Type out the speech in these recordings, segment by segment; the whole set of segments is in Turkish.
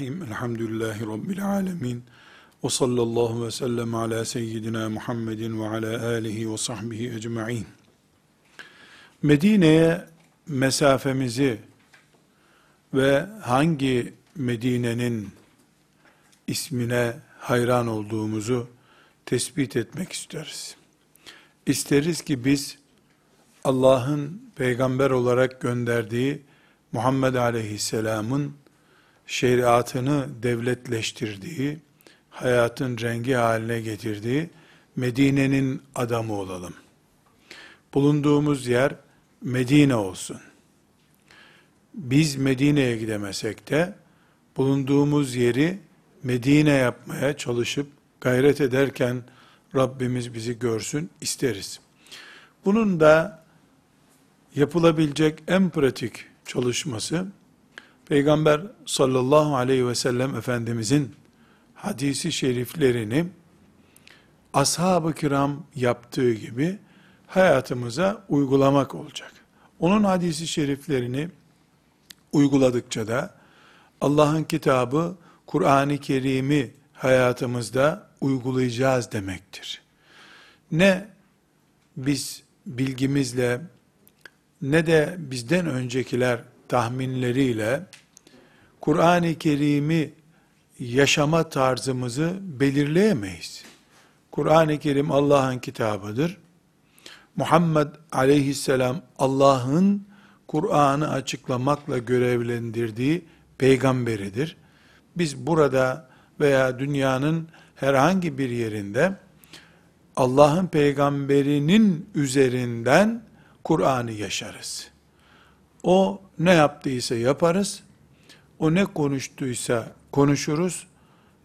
Bismillahirrahmanirrahim. Elhamdülillahi Rabbil alemin. Ve sallallahu ve sellem ala seyyidina Muhammedin ve ala alihi ve sahbihi ecma'in. Medine'ye mesafemizi ve hangi Medine'nin ismine hayran olduğumuzu tespit etmek isteriz. İsteriz ki biz Allah'ın peygamber olarak gönderdiği Muhammed Aleyhisselam'ın şeriatını devletleştirdiği, hayatın rengi haline getirdiği Medine'nin adamı olalım. Bulunduğumuz yer Medine olsun. Biz Medine'ye gidemesek de bulunduğumuz yeri Medine yapmaya çalışıp gayret ederken Rabbimiz bizi görsün isteriz. Bunun da yapılabilecek en pratik çalışması, Peygamber sallallahu aleyhi ve sellem Efendimizin hadisi şeriflerini ashab-ı kiram yaptığı gibi hayatımıza uygulamak olacak. Onun hadisi şeriflerini uyguladıkça da Allah'ın kitabı Kur'an-ı Kerim'i hayatımızda uygulayacağız demektir. Ne biz bilgimizle ne de bizden öncekiler tahminleriyle Kur'an-ı Kerim'i yaşama tarzımızı belirleyemeyiz. Kur'an-ı Kerim Allah'ın kitabıdır. Muhammed aleyhisselam Allah'ın Kur'an'ı açıklamakla görevlendirdiği peygamberidir. Biz burada veya dünyanın herhangi bir yerinde Allah'ın peygamberinin üzerinden Kur'an'ı yaşarız. O ne yaptıysa yaparız. O ne konuştuysa konuşuruz.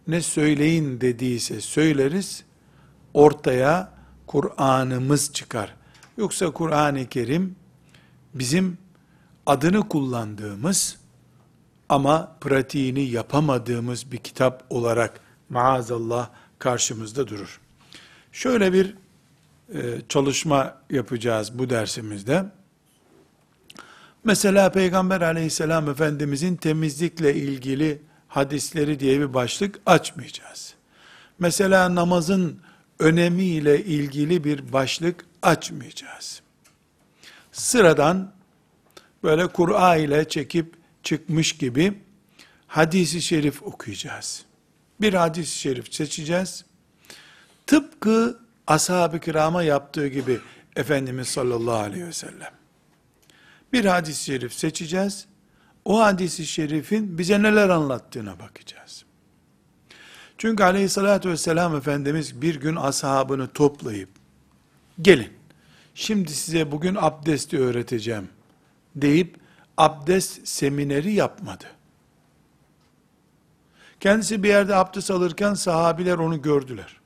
Ne söyleyin dediyse söyleriz. Ortaya Kur'an'ımız çıkar. Yoksa Kur'an-ı Kerim bizim adını kullandığımız ama pratiğini yapamadığımız bir kitap olarak maazallah karşımızda durur. Şöyle bir e, çalışma yapacağız bu dersimizde. Mesela Peygamber aleyhisselam Efendimizin temizlikle ilgili hadisleri diye bir başlık açmayacağız. Mesela namazın önemiyle ilgili bir başlık açmayacağız. Sıradan böyle Kur'a ile çekip çıkmış gibi hadisi şerif okuyacağız. Bir hadis-i şerif seçeceğiz. Tıpkı ashab-ı kirama yaptığı gibi Efendimiz sallallahu aleyhi ve sellem. Bir hadis-i şerif seçeceğiz. O hadis-i şerifin bize neler anlattığına bakacağız. Çünkü aleyhissalatü vesselam Efendimiz bir gün ashabını toplayıp, gelin, şimdi size bugün abdesti öğreteceğim deyip, abdest semineri yapmadı. Kendisi bir yerde abdest alırken sahabiler onu gördüler.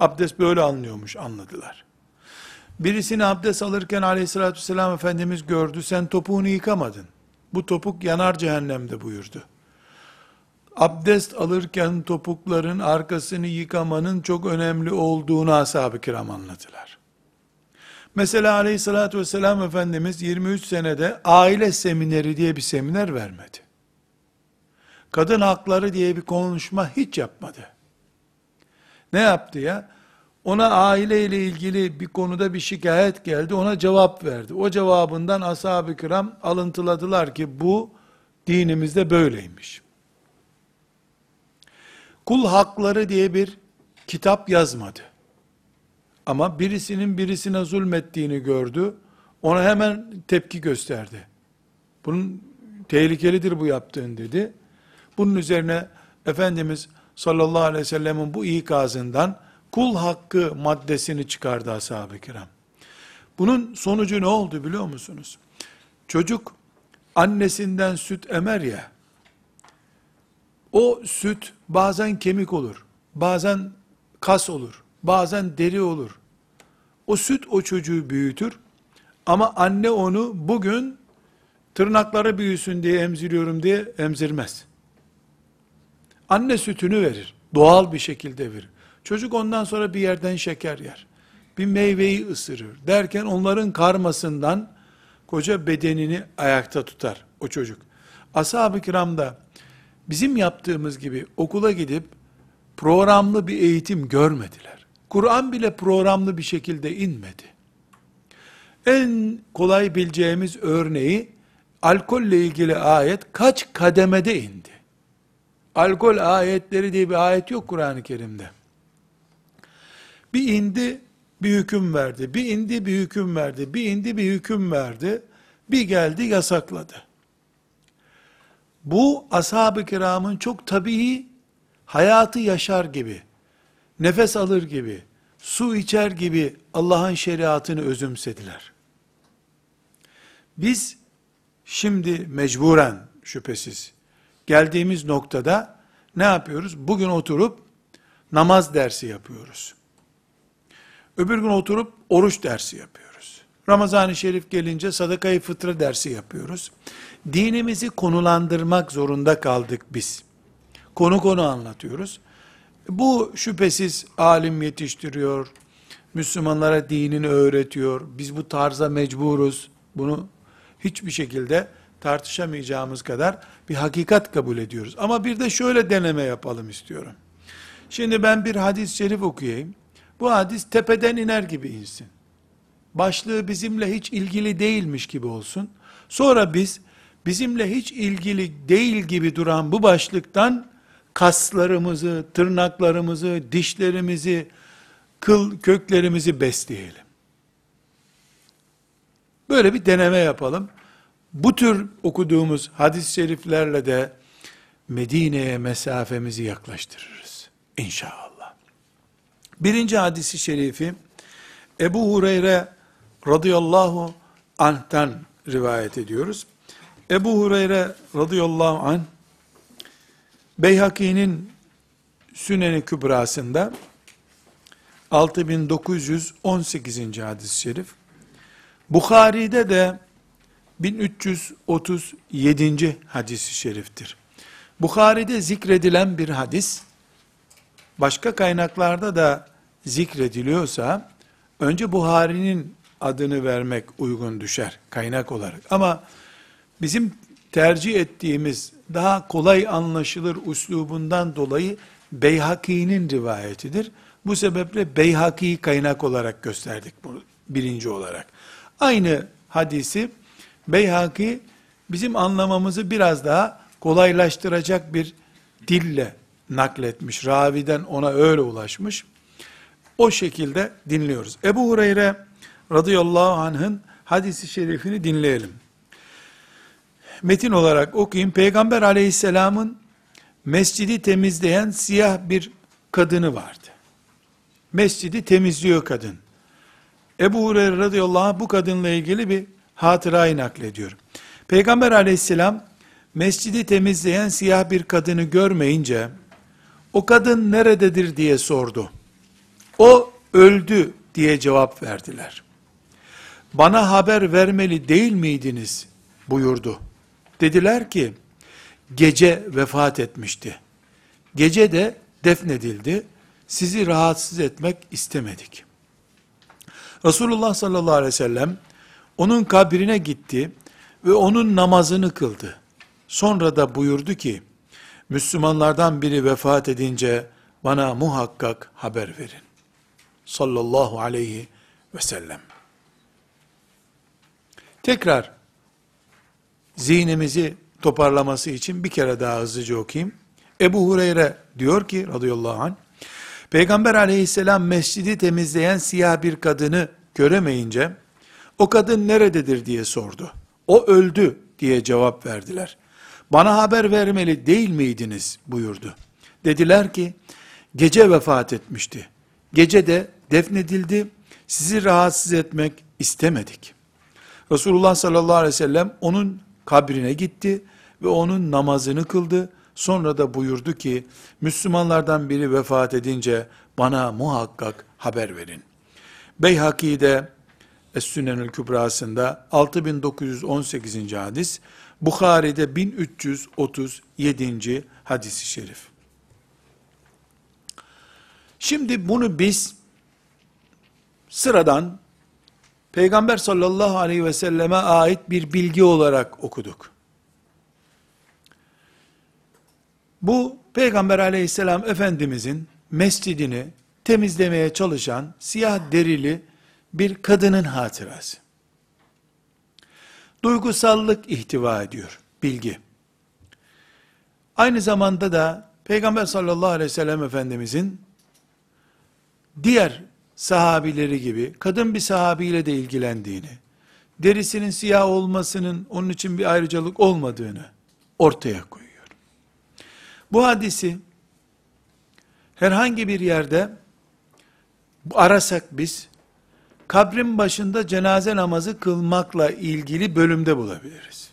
Abdest böyle anlıyormuş anladılar. Birisini abdest alırken aleyhissalatü vesselam Efendimiz gördü. Sen topuğunu yıkamadın. Bu topuk yanar cehennemde buyurdu. Abdest alırken topukların arkasını yıkamanın çok önemli olduğunu ashab-ı kiram anlatılar. Mesela aleyhissalatü vesselam Efendimiz 23 senede aile semineri diye bir seminer vermedi. Kadın hakları diye bir konuşma hiç yapmadı. Ne yaptı ya? Ona aile ile ilgili bir konuda bir şikayet geldi, ona cevap verdi. O cevabından ashab-ı kiram alıntıladılar ki bu dinimizde böyleymiş. Kul hakları diye bir kitap yazmadı. Ama birisinin birisine zulmettiğini gördü, ona hemen tepki gösterdi. Bunun tehlikelidir bu yaptığın dedi. Bunun üzerine Efendimiz sallallahu aleyhi ve sellemin bu ikazından kul hakkı maddesini çıkardı ashab-ı kiram. Bunun sonucu ne oldu biliyor musunuz? Çocuk annesinden süt emer ya, o süt bazen kemik olur, bazen kas olur, bazen deri olur. O süt o çocuğu büyütür ama anne onu bugün tırnakları büyüsün diye emziriyorum diye emzirmez. Anne sütünü verir. Doğal bir şekilde verir. Çocuk ondan sonra bir yerden şeker yer. Bir meyveyi ısırır. Derken onların karmasından koca bedenini ayakta tutar o çocuk. Ashab-ı kiram da bizim yaptığımız gibi okula gidip programlı bir eğitim görmediler. Kur'an bile programlı bir şekilde inmedi. En kolay bileceğimiz örneği alkolle ilgili ayet kaç kademede indi? Alkol ayetleri diye bir ayet yok Kur'an-ı Kerim'de. Bir indi, bir hüküm verdi. Bir indi, bir hüküm verdi. Bir indi, bir hüküm verdi. Bir geldi, yasakladı. Bu ashab-ı kiramın çok tabii hayatı yaşar gibi, nefes alır gibi, su içer gibi Allah'ın şeriatını özümsediler. Biz şimdi mecburen şüphesiz geldiğimiz noktada ne yapıyoruz? Bugün oturup namaz dersi yapıyoruz. Öbür gün oturup oruç dersi yapıyoruz. Ramazan-ı Şerif gelince sadakayı fıtre dersi yapıyoruz. Dinimizi konulandırmak zorunda kaldık biz. Konu konu anlatıyoruz. Bu şüphesiz alim yetiştiriyor, Müslümanlara dinini öğretiyor. Biz bu tarza mecburuz. Bunu hiçbir şekilde tartışamayacağımız kadar bir hakikat kabul ediyoruz. Ama bir de şöyle deneme yapalım istiyorum. Şimdi ben bir hadis-i şerif okuyayım. Bu hadis tepeden iner gibi insin. Başlığı bizimle hiç ilgili değilmiş gibi olsun. Sonra biz bizimle hiç ilgili değil gibi duran bu başlıktan kaslarımızı, tırnaklarımızı, dişlerimizi, kıl köklerimizi besleyelim. Böyle bir deneme yapalım. Bu tür okuduğumuz hadis-i şeriflerle de Medine'ye mesafemizi yaklaştırırız. İnşallah. Birinci hadisi şerifi Ebu Hureyre radıyallahu anh'tan rivayet ediyoruz. Ebu Hureyre radıyallahu anh Beyhaki'nin Süneni Kübrası'nda 6918. hadis-i şerif Bukhari'de de 1337. hadis-i şeriftir. Bukhari'de zikredilen bir hadis, başka kaynaklarda da zikrediliyorsa, önce Buhari'nin adını vermek uygun düşer kaynak olarak. Ama bizim tercih ettiğimiz daha kolay anlaşılır uslubundan dolayı Beyhaki'nin rivayetidir. Bu sebeple Beyhaki kaynak olarak gösterdik bunu birinci olarak. Aynı hadisi Beyhaki bizim anlamamızı biraz daha kolaylaştıracak bir dille nakletmiş. Raviden ona öyle ulaşmış. O şekilde dinliyoruz. Ebu Hureyre radıyallahu anh'ın hadisi şerifini dinleyelim. Metin olarak okuyayım. Peygamber aleyhisselamın mescidi temizleyen siyah bir kadını vardı. Mescidi temizliyor kadın. Ebu Hureyre radıyallahu anh bu kadınla ilgili bir hatırayı naklediyor. Peygamber aleyhisselam mescidi temizleyen siyah bir kadını görmeyince o kadın nerededir diye sordu. O öldü diye cevap verdiler. Bana haber vermeli değil miydiniz buyurdu. Dediler ki gece vefat etmişti. Gece de defnedildi. Sizi rahatsız etmek istemedik. Resulullah sallallahu aleyhi ve sellem onun kabrine gitti ve onun namazını kıldı. Sonra da buyurdu ki, Müslümanlardan biri vefat edince bana muhakkak haber verin. Sallallahu aleyhi ve sellem. Tekrar zihnimizi toparlaması için bir kere daha hızlıca okuyayım. Ebu Hureyre diyor ki radıyallahu anh, Peygamber aleyhisselam mescidi temizleyen siyah bir kadını göremeyince, o kadın nerededir diye sordu. O öldü diye cevap verdiler. Bana haber vermeli değil miydiniz buyurdu. Dediler ki, gece vefat etmişti. Gece de defnedildi, sizi rahatsız etmek istemedik. Resulullah sallallahu aleyhi ve sellem onun kabrine gitti ve onun namazını kıldı. Sonra da buyurdu ki, Müslümanlardan biri vefat edince bana muhakkak haber verin. Beyhaki'de Es-Sünenül Kübrası'nda 6918. hadis, Bukhari'de 1337. hadisi şerif. Şimdi bunu biz sıradan Peygamber sallallahu aleyhi ve selleme ait bir bilgi olarak okuduk. Bu Peygamber aleyhisselam Efendimizin mescidini temizlemeye çalışan siyah derili bir kadının hatırası. Duygusallık ihtiva ediyor bilgi. Aynı zamanda da Peygamber sallallahu aleyhi ve sellem Efendimizin diğer sahabileri gibi kadın bir sahabiyle de ilgilendiğini, derisinin siyah olmasının onun için bir ayrıcalık olmadığını ortaya koyuyor. Bu hadisi herhangi bir yerde arasak biz, kabrin başında cenaze namazı kılmakla ilgili bölümde bulabiliriz.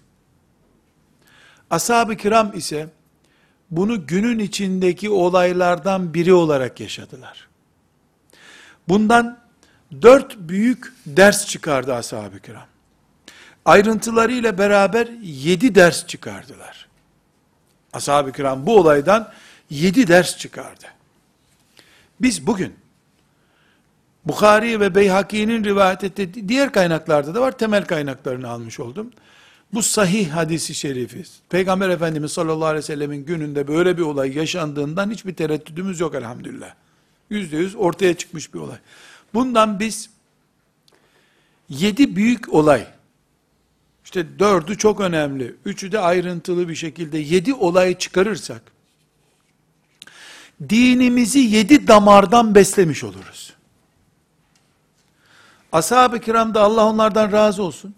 Ashab-ı kiram ise, bunu günün içindeki olaylardan biri olarak yaşadılar. Bundan dört büyük ders çıkardı ashab-ı kiram. Ayrıntılarıyla beraber yedi ders çıkardılar. Ashab-ı kiram bu olaydan yedi ders çıkardı. Biz bugün Bukhari ve Beyhaki'nin rivayet ettiği diğer kaynaklarda da var. Temel kaynaklarını almış oldum. Bu sahih hadisi şerifi, Peygamber Efendimiz sallallahu aleyhi ve sellemin gününde böyle bir olay yaşandığından hiçbir tereddüdümüz yok elhamdülillah. Yüzde yüz ortaya çıkmış bir olay. Bundan biz yedi büyük olay, işte dördü çok önemli, üçü de ayrıntılı bir şekilde yedi olayı çıkarırsak, dinimizi yedi damardan beslemiş oluruz. Ashab-ı kiram da Allah onlardan razı olsun.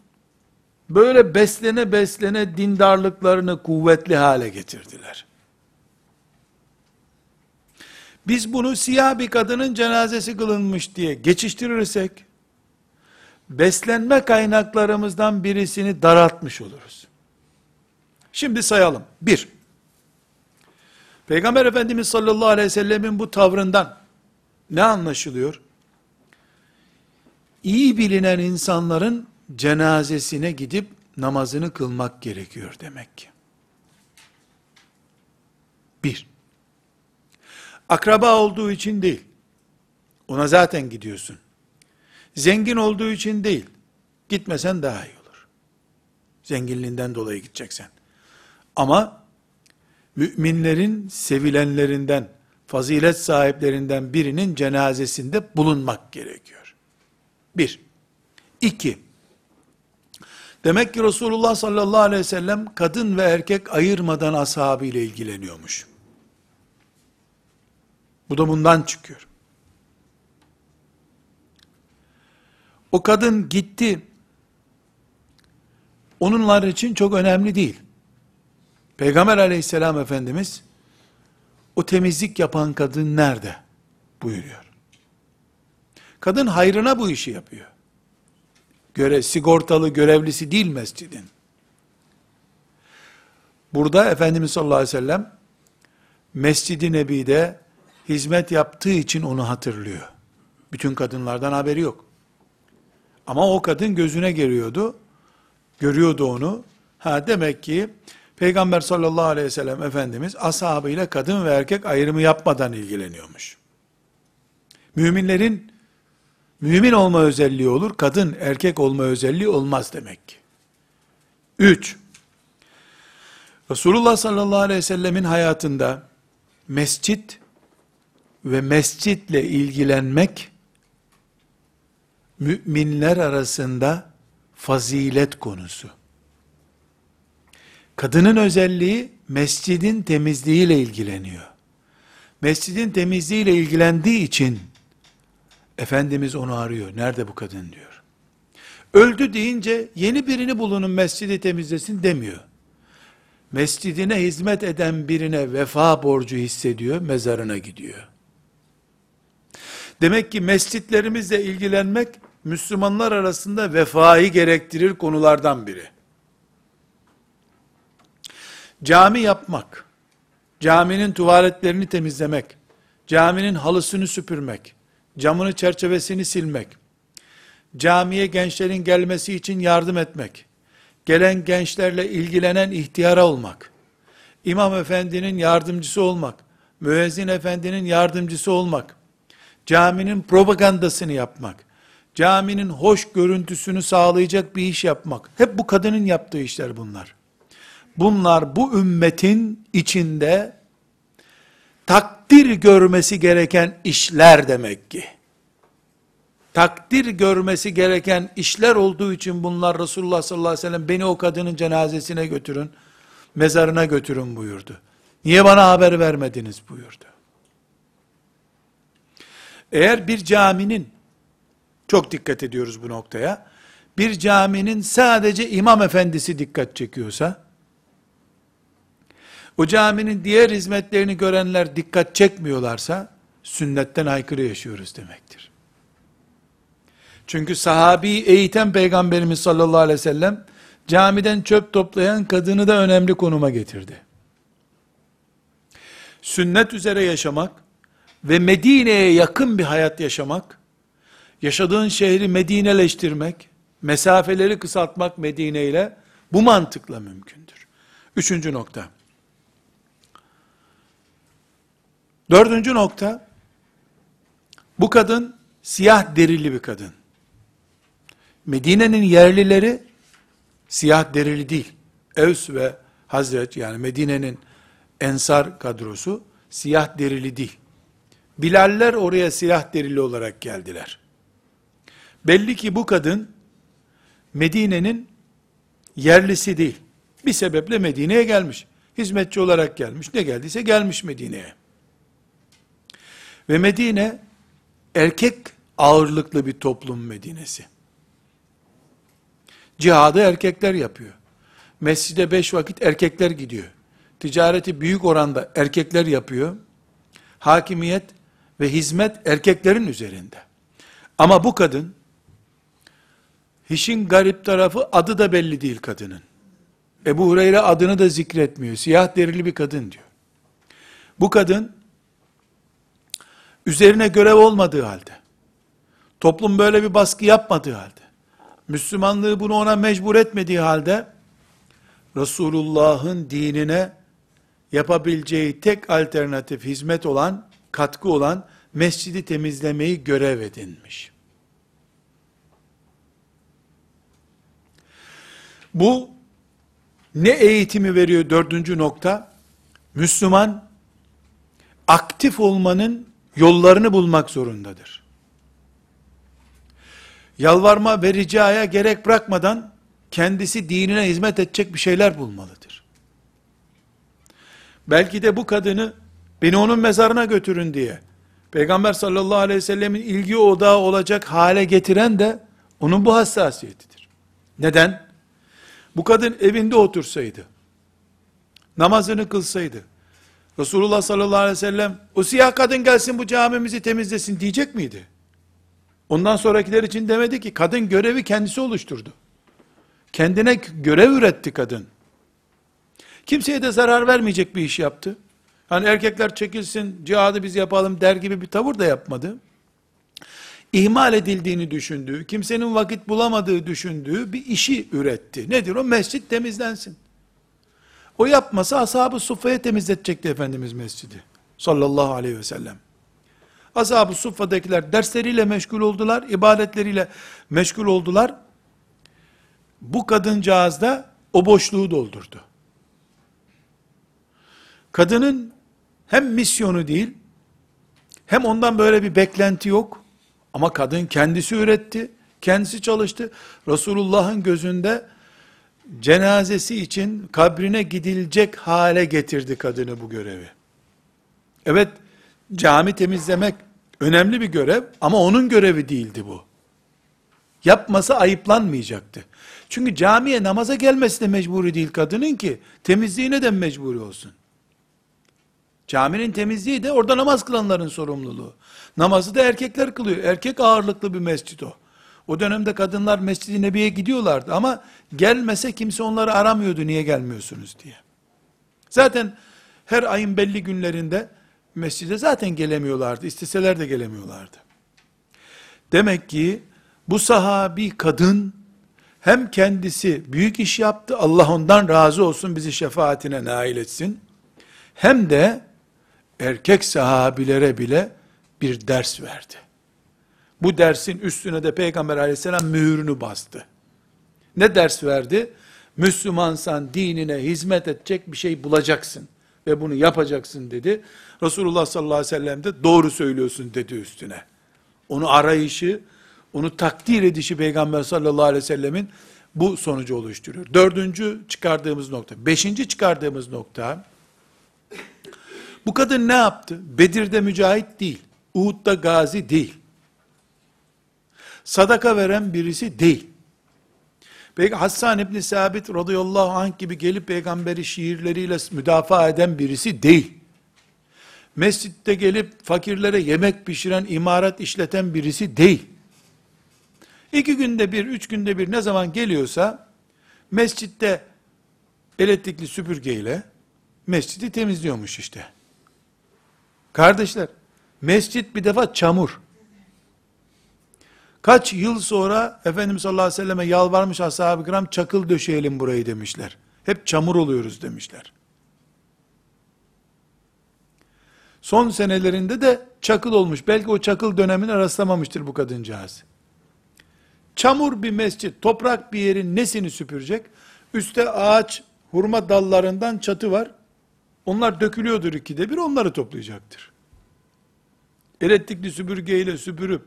Böyle beslene beslene dindarlıklarını kuvvetli hale getirdiler. Biz bunu siyah bir kadının cenazesi kılınmış diye geçiştirirsek, beslenme kaynaklarımızdan birisini daraltmış oluruz. Şimdi sayalım. Bir, Peygamber Efendimiz sallallahu aleyhi ve sellemin bu tavrından ne anlaşılıyor? İyi bilinen insanların cenazesine gidip namazını kılmak gerekiyor demek ki. Bir, akraba olduğu için değil, ona zaten gidiyorsun. Zengin olduğu için değil, gitmesen daha iyi olur. Zenginliğinden dolayı gideceksen. Ama, müminlerin sevilenlerinden, fazilet sahiplerinden birinin cenazesinde bulunmak gerekiyor. Bir. İki. Demek ki Resulullah sallallahu aleyhi ve sellem kadın ve erkek ayırmadan ashabı ile ilgileniyormuş. Bu da bundan çıkıyor. O kadın gitti. Onunlar için çok önemli değil. Peygamber aleyhisselam efendimiz o temizlik yapan kadın nerede buyuruyor. Kadın hayrına bu işi yapıyor. Göre, sigortalı görevlisi değil mescidin. Burada Efendimiz sallallahu aleyhi ve sellem Mescid-i Nebi'de hizmet yaptığı için onu hatırlıyor. Bütün kadınlardan haberi yok. Ama o kadın gözüne geliyordu. Görüyordu onu. Ha demek ki Peygamber sallallahu aleyhi ve sellem Efendimiz ashabıyla kadın ve erkek ayrımı yapmadan ilgileniyormuş. Müminlerin mümin olma özelliği olur, kadın erkek olma özelliği olmaz demek ki. Üç, Resulullah sallallahu aleyhi ve sellemin hayatında mescit ve mescitle ilgilenmek müminler arasında fazilet konusu. Kadının özelliği mescidin temizliğiyle ilgileniyor. Mescidin temizliğiyle ilgilendiği için Efendimiz onu arıyor. Nerede bu kadın diyor. Öldü deyince yeni birini bulunun mescidi temizlesin demiyor. Mescidine hizmet eden birine vefa borcu hissediyor, mezarına gidiyor. Demek ki mescitlerimizle ilgilenmek Müslümanlar arasında vefayı gerektirir konulardan biri. Cami yapmak, caminin tuvaletlerini temizlemek, caminin halısını süpürmek, camını çerçevesini silmek, camiye gençlerin gelmesi için yardım etmek, gelen gençlerle ilgilenen ihtiyara olmak, imam efendinin yardımcısı olmak, müezzin efendinin yardımcısı olmak, caminin propagandasını yapmak, caminin hoş görüntüsünü sağlayacak bir iş yapmak, hep bu kadının yaptığı işler bunlar. Bunlar bu ümmetin içinde takdir görmesi gereken işler demek ki. Takdir görmesi gereken işler olduğu için bunlar Resulullah sallallahu aleyhi ve sellem beni o kadının cenazesine götürün, mezarına götürün buyurdu. Niye bana haber vermediniz buyurdu. Eğer bir caminin, çok dikkat ediyoruz bu noktaya, bir caminin sadece imam efendisi dikkat çekiyorsa, o caminin diğer hizmetlerini görenler dikkat çekmiyorlarsa, sünnetten aykırı yaşıyoruz demektir. Çünkü sahabi eğiten peygamberimiz sallallahu aleyhi ve sellem, camiden çöp toplayan kadını da önemli konuma getirdi. Sünnet üzere yaşamak ve Medine'ye yakın bir hayat yaşamak, yaşadığın şehri Medineleştirmek, mesafeleri kısaltmak Medine ile bu mantıkla mümkündür. Üçüncü nokta. Dördüncü nokta, bu kadın siyah derili bir kadın. Medine'nin yerlileri siyah derili değil. Evs ve Hazret yani Medine'nin ensar kadrosu siyah derili değil. Bilaller oraya siyah derili olarak geldiler. Belli ki bu kadın Medine'nin yerlisi değil. Bir sebeple Medine'ye gelmiş. Hizmetçi olarak gelmiş. Ne geldiyse gelmiş Medine'ye. Ve Medine erkek ağırlıklı bir toplum Medine'si. Cihadı erkekler yapıyor. Mescide beş vakit erkekler gidiyor. Ticareti büyük oranda erkekler yapıyor. Hakimiyet ve hizmet erkeklerin üzerinde. Ama bu kadın, işin garip tarafı adı da belli değil kadının. Ebu Hureyre adını da zikretmiyor. Siyah derili bir kadın diyor. Bu kadın, üzerine görev olmadığı halde, toplum böyle bir baskı yapmadığı halde, Müslümanlığı bunu ona mecbur etmediği halde, Resulullah'ın dinine yapabileceği tek alternatif hizmet olan, katkı olan, mescidi temizlemeyi görev edinmiş. Bu, ne eğitimi veriyor dördüncü nokta? Müslüman, aktif olmanın yollarını bulmak zorundadır. Yalvarma ve ricaya gerek bırakmadan, kendisi dinine hizmet edecek bir şeyler bulmalıdır. Belki de bu kadını, beni onun mezarına götürün diye, Peygamber sallallahu aleyhi ve sellemin ilgi odağı olacak hale getiren de, onun bu hassasiyetidir. Neden? Bu kadın evinde otursaydı, namazını kılsaydı, Resulullah sallallahu aleyhi ve sellem, o siyah kadın gelsin bu camimizi temizlesin diyecek miydi? Ondan sonrakiler için demedi ki, kadın görevi kendisi oluşturdu. Kendine görev üretti kadın. Kimseye de zarar vermeyecek bir iş yaptı. Hani erkekler çekilsin, cihadı biz yapalım der gibi bir tavır da yapmadı. İhmal edildiğini düşündüğü, kimsenin vakit bulamadığı düşündüğü bir işi üretti. Nedir o? Mescit temizlensin. O yapmasa ashab-ı suffaya temizletecekti Efendimiz mescidi. Sallallahu aleyhi ve sellem. Ashab-ı suffadakiler dersleriyle meşgul oldular, ibadetleriyle meşgul oldular. Bu kadıncağız da o boşluğu doldurdu. Kadının hem misyonu değil, hem ondan böyle bir beklenti yok. Ama kadın kendisi üretti, kendisi çalıştı. Resulullah'ın gözünde cenazesi için kabrine gidilecek hale getirdi kadını bu görevi. Evet, cami temizlemek önemli bir görev ama onun görevi değildi bu. Yapması ayıplanmayacaktı. Çünkü camiye namaza gelmesi de mecburi değil kadının ki temizliğine de mecburi olsun. Caminin temizliği de orada namaz kılanların sorumluluğu. Namazı da erkekler kılıyor. Erkek ağırlıklı bir mescit o. O dönemde kadınlar Mescid-i Nebi'ye gidiyorlardı ama gelmese kimse onları aramıyordu niye gelmiyorsunuz diye. Zaten her ayın belli günlerinde mescide zaten gelemiyorlardı. İsteseler de gelemiyorlardı. Demek ki bu sahabi kadın hem kendisi büyük iş yaptı, Allah ondan razı olsun bizi şefaatine nail etsin. Hem de erkek sahabilere bile bir ders verdi. Bu dersin üstüne de Peygamber aleyhisselam mühürünü bastı. Ne ders verdi? Müslümansan dinine hizmet edecek bir şey bulacaksın. ve bunu yapacaksın dedi. Resulullah sallallahu aleyhi ve sellem de doğru söylüyorsun dedi üstüne. Onu arayışı, onu takdir edişi Peygamber sallallahu aleyhi ve sellemin bu sonucu oluşturuyor. Dördüncü çıkardığımız nokta. Beşinci çıkardığımız nokta, bu kadın ne yaptı? Bedir'de mücahit değil. Uhud'da gazi değil. Sadaka veren birisi değil. Peki Hassan İbni Sabit radıyallahu anh gibi gelip peygamberi şiirleriyle müdafaa eden birisi değil. Mescitte gelip fakirlere yemek pişiren, imaret işleten birisi değil. İki günde bir, üç günde bir ne zaman geliyorsa, mescitte elektrikli süpürgeyle mescidi temizliyormuş işte. Kardeşler, mescit bir defa çamur. Kaç yıl sonra Efendimiz sallallahu aleyhi ve selleme yalvarmış ashab-ı kiram çakıl döşeyelim burayı demişler. Hep çamur oluyoruz demişler. Son senelerinde de çakıl olmuş. Belki o çakıl dönemine rastlamamıştır bu kadıncağız. Çamur bir mescit, toprak bir yerin nesini süpürecek? Üste ağaç, hurma dallarından çatı var. Onlar dökülüyordur ikide bir, onları toplayacaktır. Elektrikli süpürgeyle süpürüp,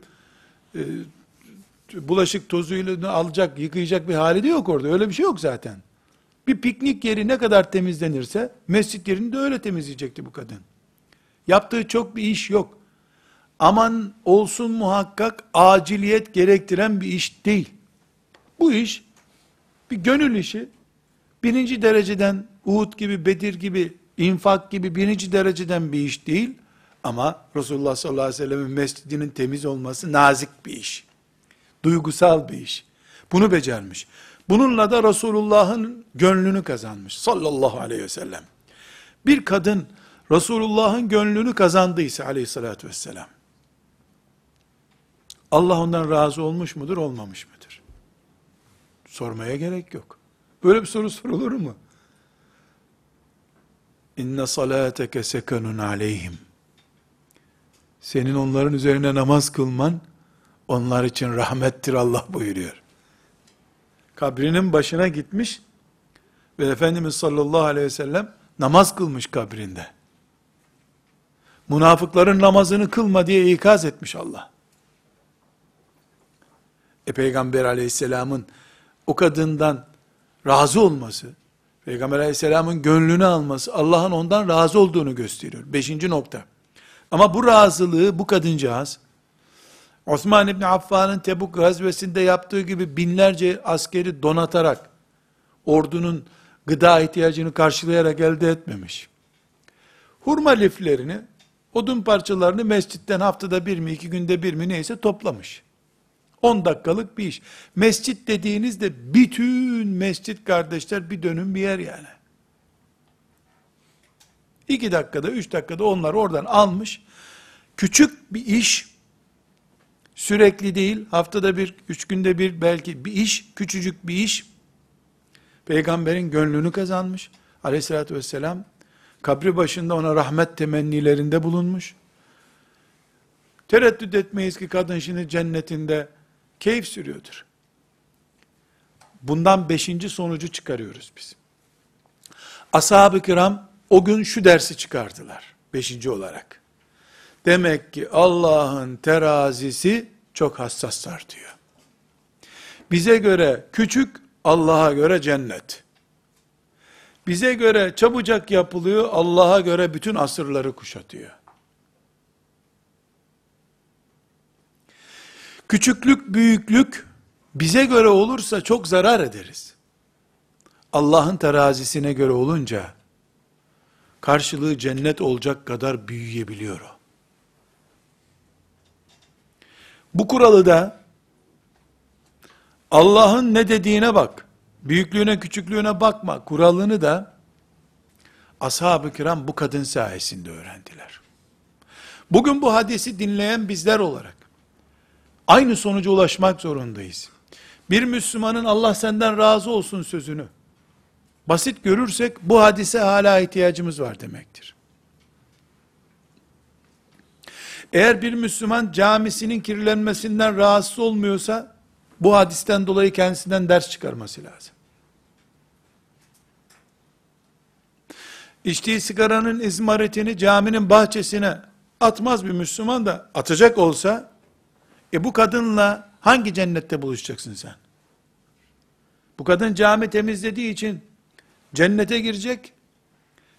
e, bulaşık tozuyla alacak, yıkayacak bir hali de yok orada. Öyle bir şey yok zaten. Bir piknik yeri ne kadar temizlenirse, mescit yerini de öyle temizleyecekti bu kadın. Yaptığı çok bir iş yok. Aman olsun muhakkak aciliyet gerektiren bir iş değil. Bu iş bir gönül işi. Birinci dereceden Uhud gibi, Bedir gibi, infak gibi birinci dereceden bir iş değil. Ama Resulullah sallallahu aleyhi ve sellem'in mescidinin temiz olması nazik bir iş. Duygusal bir iş. Bunu becermiş. Bununla da Resulullah'ın gönlünü kazanmış. Sallallahu aleyhi ve sellem. Bir kadın Resulullah'ın gönlünü kazandıysa aleyhissalatü vesselam, Allah ondan razı olmuş mudur, olmamış mıdır? Sormaya gerek yok. Böyle bir soru sorulur mu? İnne salateke sekanun aleyhim. Senin onların üzerine namaz kılman, onlar için rahmettir Allah buyuruyor. Kabrinin başına gitmiş ve Efendimiz sallallahu aleyhi ve sellem namaz kılmış kabrinde. Münafıkların namazını kılma diye ikaz etmiş Allah. E Peygamber aleyhisselamın o kadından razı olması, Peygamber aleyhisselamın gönlünü alması, Allah'ın ondan razı olduğunu gösteriyor. Beşinci nokta. Ama bu razılığı bu kadıncağız, Osman İbni Affan'ın Tebuk gazvesinde yaptığı gibi binlerce askeri donatarak, ordunun gıda ihtiyacını karşılayarak elde etmemiş. Hurma liflerini, odun parçalarını mescitten haftada bir mi, iki günde bir mi neyse toplamış. 10 dakikalık bir iş. Mescit dediğinizde bütün mescit kardeşler bir dönüm bir yer yani. 2 dakikada, 3 dakikada onlar oradan almış. Küçük bir iş, sürekli değil, haftada bir, üç günde bir belki bir iş, küçücük bir iş, peygamberin gönlünü kazanmış. Aleyhissalatü vesselam, kabri başında ona rahmet temennilerinde bulunmuş. Tereddüt etmeyiz ki kadın şimdi cennetinde keyif sürüyordur. Bundan beşinci sonucu çıkarıyoruz biz. Ashab-ı kiram o gün şu dersi çıkardılar. Beşinci olarak. Demek ki Allah'ın terazisi çok hassas tartıyor. Bize göre küçük, Allah'a göre cennet. Bize göre çabucak yapılıyor, Allah'a göre bütün asırları kuşatıyor. Küçüklük, büyüklük bize göre olursa çok zarar ederiz. Allah'ın terazisine göre olunca karşılığı cennet olacak kadar büyüyebiliyor o. Bu kuralı da Allah'ın ne dediğine bak. Büyüklüğüne küçüklüğüne bakma. Kuralını da ashab-ı kiram bu kadın sayesinde öğrendiler. Bugün bu hadisi dinleyen bizler olarak aynı sonuca ulaşmak zorundayız. Bir Müslümanın Allah senden razı olsun sözünü basit görürsek bu hadise hala ihtiyacımız var demektir. Eğer bir Müslüman camisinin kirlenmesinden rahatsız olmuyorsa, bu hadisten dolayı kendisinden ders çıkarması lazım. içtiği sigaranın izmaritini caminin bahçesine atmaz bir Müslüman da atacak olsa, e bu kadınla hangi cennette buluşacaksın sen? Bu kadın cami temizlediği için cennete girecek.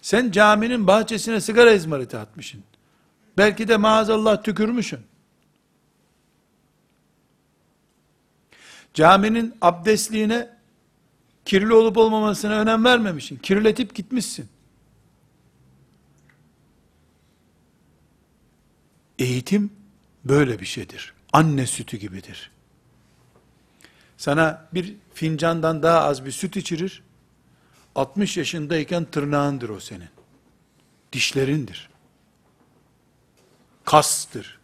Sen caminin bahçesine sigara izmariti atmışsın. Belki de maazallah tükürmüşsün. Caminin abdestliğine kirli olup olmamasına önem vermemişsin. Kirletip gitmişsin. Eğitim böyle bir şeydir. Anne sütü gibidir. Sana bir fincandan daha az bir süt içirir. 60 yaşındayken tırnağındır o senin. Dişlerindir. Kastır.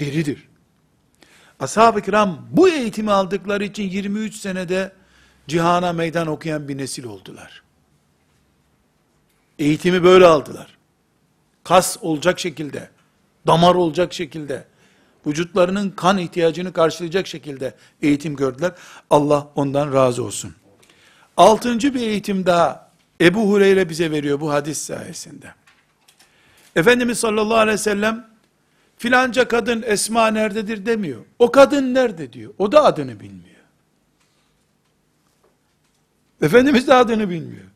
Deridir. Ashab-ı kiram bu eğitimi aldıkları için 23 senede cihana meydan okuyan bir nesil oldular. Eğitimi böyle aldılar. Kas olacak şekilde, damar olacak şekilde, vücutlarının kan ihtiyacını karşılayacak şekilde eğitim gördüler. Allah ondan razı olsun. Altıncı bir eğitim daha Ebu Hureyre bize veriyor bu hadis sayesinde. Efendimiz sallallahu aleyhi ve sellem filanca kadın Esma nerededir demiyor. O kadın nerede diyor. O da adını bilmiyor. Efendimiz de adını bilmiyor.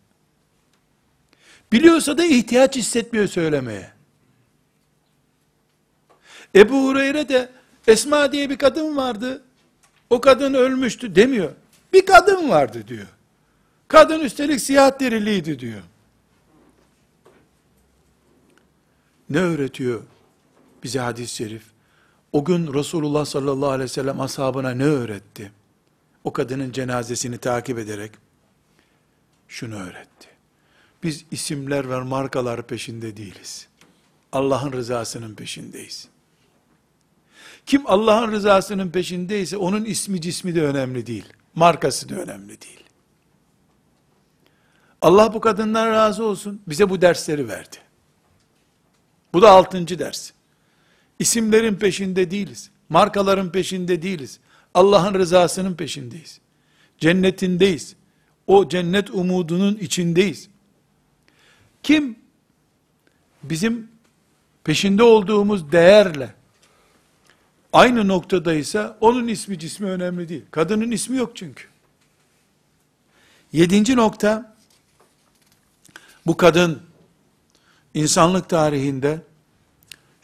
Biliyorsa da ihtiyaç hissetmiyor söylemeye. Ebu Hureyre de Esma diye bir kadın vardı. O kadın ölmüştü demiyor. Bir kadın vardı diyor. Kadın üstelik siyah deriliydi diyor. Ne öğretiyor bize hadis-i şerif? O gün Resulullah sallallahu aleyhi ve sellem ashabına ne öğretti? O kadının cenazesini takip ederek şunu öğretti. Biz isimler ve markalar peşinde değiliz. Allah'ın rızasının peşindeyiz. Kim Allah'ın rızasının peşindeyse onun ismi cismi de önemli değil. Markası da önemli değil. Allah bu kadından razı olsun. Bize bu dersleri verdi. Bu da altıncı ders. İsimlerin peşinde değiliz. Markaların peşinde değiliz. Allah'ın rızasının peşindeyiz. Cennetindeyiz. O cennet umudunun içindeyiz. Kim bizim peşinde olduğumuz değerle aynı noktadaysa onun ismi cismi önemli değil. Kadının ismi yok çünkü. Yedinci nokta bu kadın insanlık tarihinde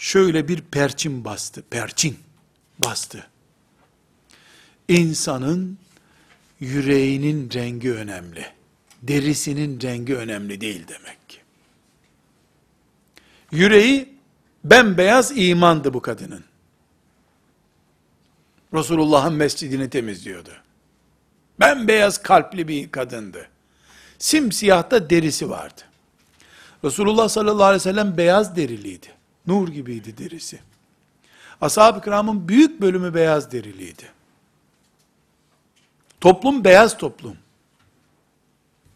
şöyle bir perçin bastı. Perçin bastı. İnsanın yüreğinin rengi önemli. Derisinin rengi önemli değil demek ki. Yüreği bembeyaz imandı bu kadının. Resulullah'ın mescidini temizliyordu. Bembeyaz kalpli bir kadındı. Simsiyah da derisi vardı. Resulullah sallallahu aleyhi ve sellem beyaz deriliydi. Nur gibiydi derisi. Ashab-ı kiramın büyük bölümü beyaz deriliydi. Toplum beyaz toplum.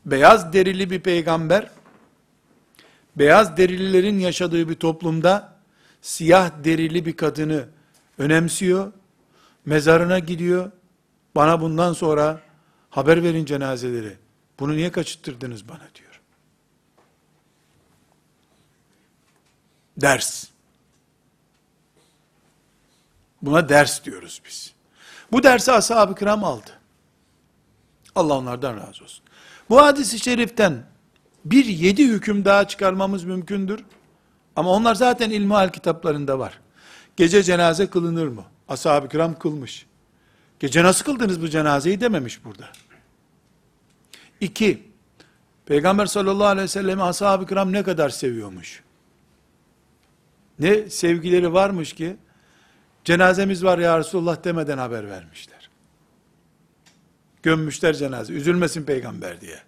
Beyaz derili bir peygamber, beyaz derililerin yaşadığı bir toplumda, siyah derili bir kadını önemsiyor, mezarına gidiyor, bana bundan sonra haber verin cenazeleri, bunu niye kaçırttırdınız bana diyor. Ders. Buna ders diyoruz biz. Bu dersi ashab-ı kiram aldı. Allah onlardan razı olsun. Bu hadisi şeriften bir yedi hüküm daha çıkarmamız mümkündür. Ama onlar zaten ilmihal kitaplarında var. Gece cenaze kılınır mı? Ashab-ı kiram kılmış. Gece nasıl kıldınız bu cenazeyi dememiş burada. İki, Peygamber sallallahu aleyhi ve sellemi ashab-ı kiram ne kadar seviyormuş. Ne sevgileri varmış ki, cenazemiz var ya Resulullah demeden haber vermişler. Gömmüşler cenaze, üzülmesin peygamber diye.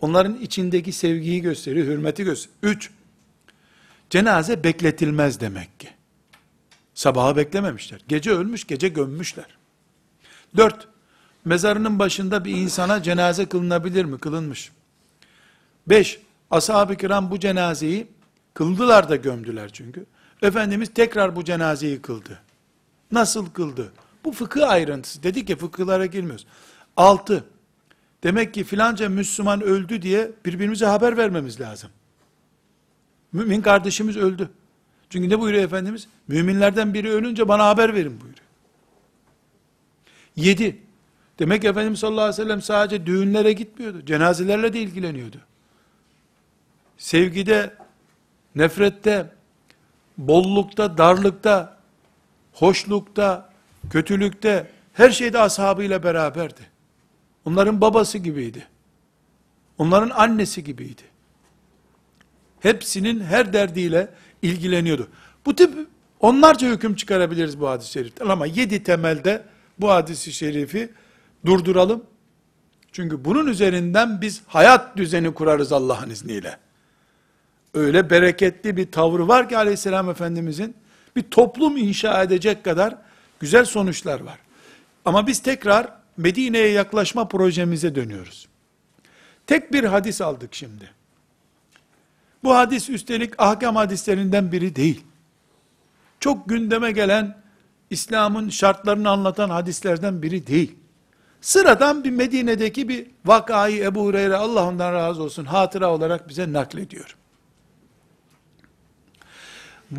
Onların içindeki sevgiyi gösteriyor, hürmeti gösteriyor. Üç, cenaze bekletilmez demek ki. Sabaha beklememişler. Gece ölmüş, gece gömmüşler. Dört, mezarının başında bir insana cenaze kılınabilir mi? Kılınmış. Beş, ashab-ı kiram bu cenazeyi kıldılar da gömdüler çünkü. Efendimiz tekrar bu cenazeyi kıldı. Nasıl kıldı? Bu fıkıh ayrıntısı. Dedik ya fıkıhlara girmiyoruz. Altı, Demek ki filanca Müslüman öldü diye birbirimize haber vermemiz lazım. Mümin kardeşimiz öldü. Çünkü ne buyuruyor Efendimiz? Müminlerden biri ölünce bana haber verin buyuruyor. Yedi. Demek ki Efendimiz sallallahu aleyhi ve sellem sadece düğünlere gitmiyordu. Cenazelerle de ilgileniyordu. Sevgide, nefrette, bollukta, darlıkta, hoşlukta, kötülükte, her şeyde ashabıyla beraberdi. Onların babası gibiydi. Onların annesi gibiydi. Hepsinin her derdiyle ilgileniyordu. Bu tip onlarca hüküm çıkarabiliriz bu hadis-i şeriften ama yedi temelde bu hadisi şerifi durduralım. Çünkü bunun üzerinden biz hayat düzeni kurarız Allah'ın izniyle. Öyle bereketli bir tavrı var ki aleyhisselam efendimizin bir toplum inşa edecek kadar güzel sonuçlar var. Ama biz tekrar Medine'ye yaklaşma projemize dönüyoruz. Tek bir hadis aldık şimdi. Bu hadis üstelik ahkam hadislerinden biri değil. Çok gündeme gelen İslam'ın şartlarını anlatan hadislerden biri değil. Sıradan bir Medine'deki bir vakayı Ebu Hureyre Allah ondan razı olsun hatıra olarak bize naklediyor.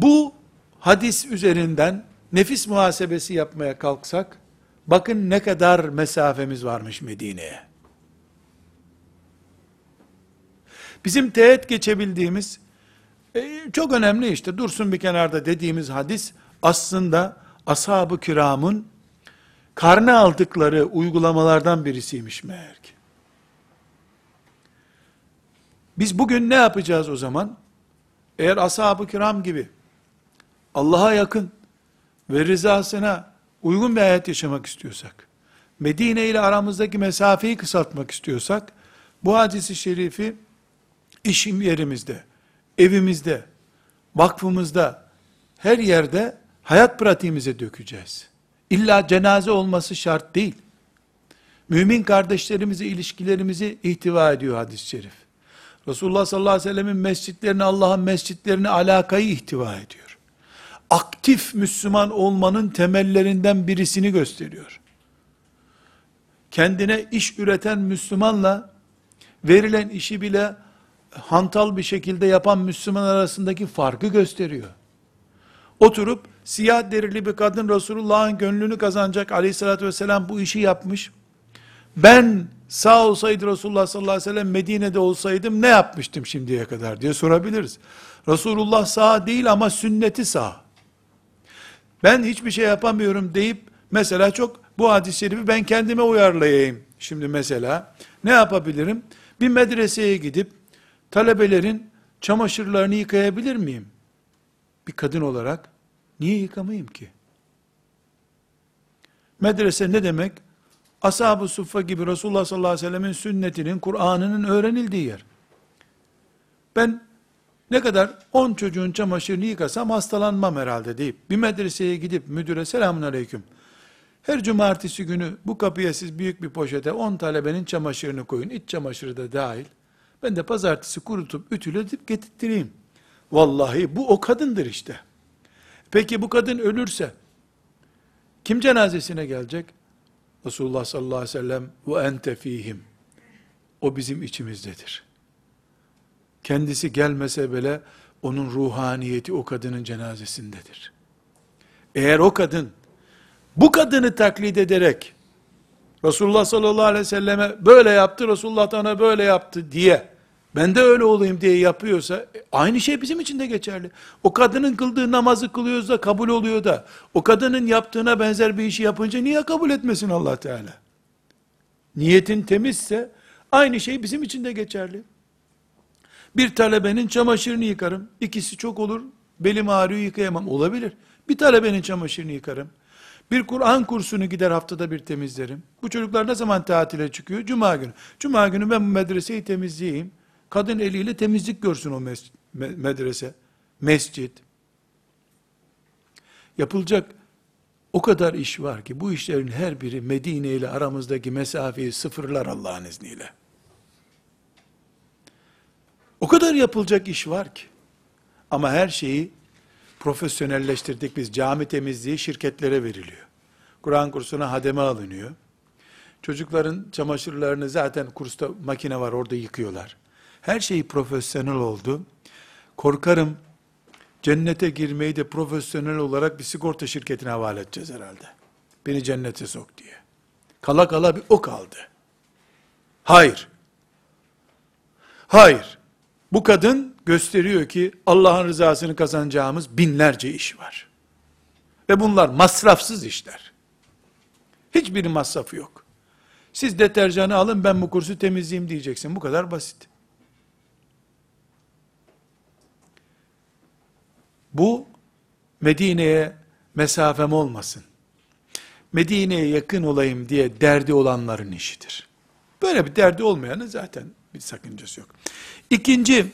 Bu hadis üzerinden nefis muhasebesi yapmaya kalksak, bakın ne kadar mesafemiz varmış Medine'ye. Bizim teğet geçebildiğimiz, e, çok önemli işte, dursun bir kenarda dediğimiz hadis, aslında ashab-ı kiramın karne aldıkları uygulamalardan birisiymiş meğer ki. Biz bugün ne yapacağız o zaman? Eğer ashab-ı kiram gibi Allah'a yakın ve rızasına uygun bir hayat yaşamak istiyorsak, Medine ile aramızdaki mesafeyi kısaltmak istiyorsak, bu hadisi şerifi işim yerimizde, evimizde, vakfımızda, her yerde hayat pratiğimize dökeceğiz. İlla cenaze olması şart değil. Mümin kardeşlerimizi, ilişkilerimizi ihtiva ediyor hadis-i şerif. Resulullah sallallahu aleyhi ve sellemin mescitlerini, Allah'ın mescitlerini, alakayı ihtiva ediyor. Aktif Müslüman olmanın temellerinden birisini gösteriyor. Kendine iş üreten Müslümanla, verilen işi bile hantal bir şekilde yapan Müslüman arasındaki farkı gösteriyor. Oturup siyah derili bir kadın Resulullah'ın gönlünü kazanacak aleyhissalatü vesselam bu işi yapmış. Ben sağ olsaydı Resulullah sallallahu aleyhi ve sellem Medine'de olsaydım ne yapmıştım şimdiye kadar diye sorabiliriz. Resulullah sağ değil ama sünneti sağ. Ben hiçbir şey yapamıyorum deyip mesela çok bu hadis-i şerifi ben kendime uyarlayayım. Şimdi mesela ne yapabilirim? Bir medreseye gidip talebelerin çamaşırlarını yıkayabilir miyim? Bir kadın olarak niye yıkamayayım ki? Medrese ne demek? Ashab-ı Suffa gibi Resulullah sallallahu aleyhi ve sellemin sünnetinin, Kur'an'ının öğrenildiği yer. Ben ne kadar 10 çocuğun çamaşırını yıkasam hastalanmam herhalde deyip bir medreseye gidip müdüre selamun aleyküm. Her cumartesi günü bu kapıya siz büyük bir poşete 10 talebenin çamaşırını koyun. iç çamaşırı da dahil. Ben de pazartesi kurutup ütületip getirttireyim. Vallahi bu o kadındır işte. Peki bu kadın ölürse kim cenazesine gelecek? Resulullah sallallahu aleyhi ve sellem ve ente fihim. O bizim içimizdedir. Kendisi gelmese bile onun ruhaniyeti o kadının cenazesindedir. Eğer o kadın bu kadını taklit ederek Resulullah sallallahu aleyhi ve selleme böyle yaptı, Resulullah da ona böyle yaptı diye ben de öyle olayım diye yapıyorsa e, aynı şey bizim için de geçerli. O kadının kıldığı namazı kılıyoruz da kabul oluyor da o kadının yaptığına benzer bir işi yapınca niye kabul etmesin Allah Teala? Niyetin temizse aynı şey bizim için de geçerli. Bir talebenin çamaşırını yıkarım. İkisi çok olur. Belim ağrıyor yıkayamam. Olabilir. Bir talebenin çamaşırını yıkarım. Bir Kur'an kursunu gider haftada bir temizlerim. Bu çocuklar ne zaman tatile çıkıyor? Cuma günü. Cuma günü ben medreseyi temizleyeyim. Kadın eliyle temizlik görsün o mes medrese, mescit. Yapılacak o kadar iş var ki bu işlerin her biri Medine ile aramızdaki mesafeyi sıfırlar Allah'ın izniyle. O kadar yapılacak iş var ki. Ama her şeyi profesyonelleştirdik biz. Cami temizliği şirketlere veriliyor. Kur'an kursuna hademe alınıyor. Çocukların çamaşırlarını zaten kursta makine var orada yıkıyorlar. Her şey profesyonel oldu. Korkarım cennete girmeyi de profesyonel olarak bir sigorta şirketine havale edeceğiz herhalde. Beni cennete sok diye. Kala kala bir o kaldı. Hayır. Hayır. Bu kadın gösteriyor ki Allah'ın rızasını kazanacağımız binlerce iş var. Ve bunlar masrafsız işler. Hiçbir masrafı yok. Siz deterjanı alın ben bu kursu temizleyeyim diyeceksin. Bu kadar basit. Bu Medine'ye mesafem olmasın. Medine'ye yakın olayım diye derdi olanların işidir. Böyle bir derdi olmayanın zaten bir sakıncası yok. İkinci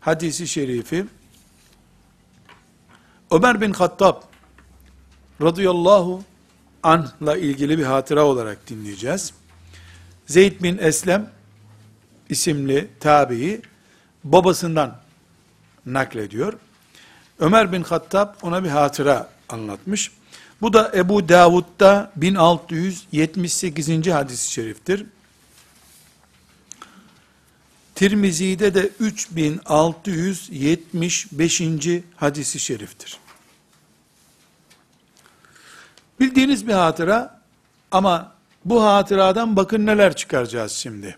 hadisi şerifi Ömer bin Hattab radıyallahu anh'la ilgili bir hatıra olarak dinleyeceğiz. Zeyd bin Eslem isimli tabi'i babasından naklediyor. Ömer bin Hattab ona bir hatıra anlatmış. Bu da Ebu Davud'da 1678. hadis-i şeriftir. Tirmizi'de de 3675. hadisi şeriftir. Bildiğiniz bir hatıra ama bu hatıradan bakın neler çıkaracağız şimdi.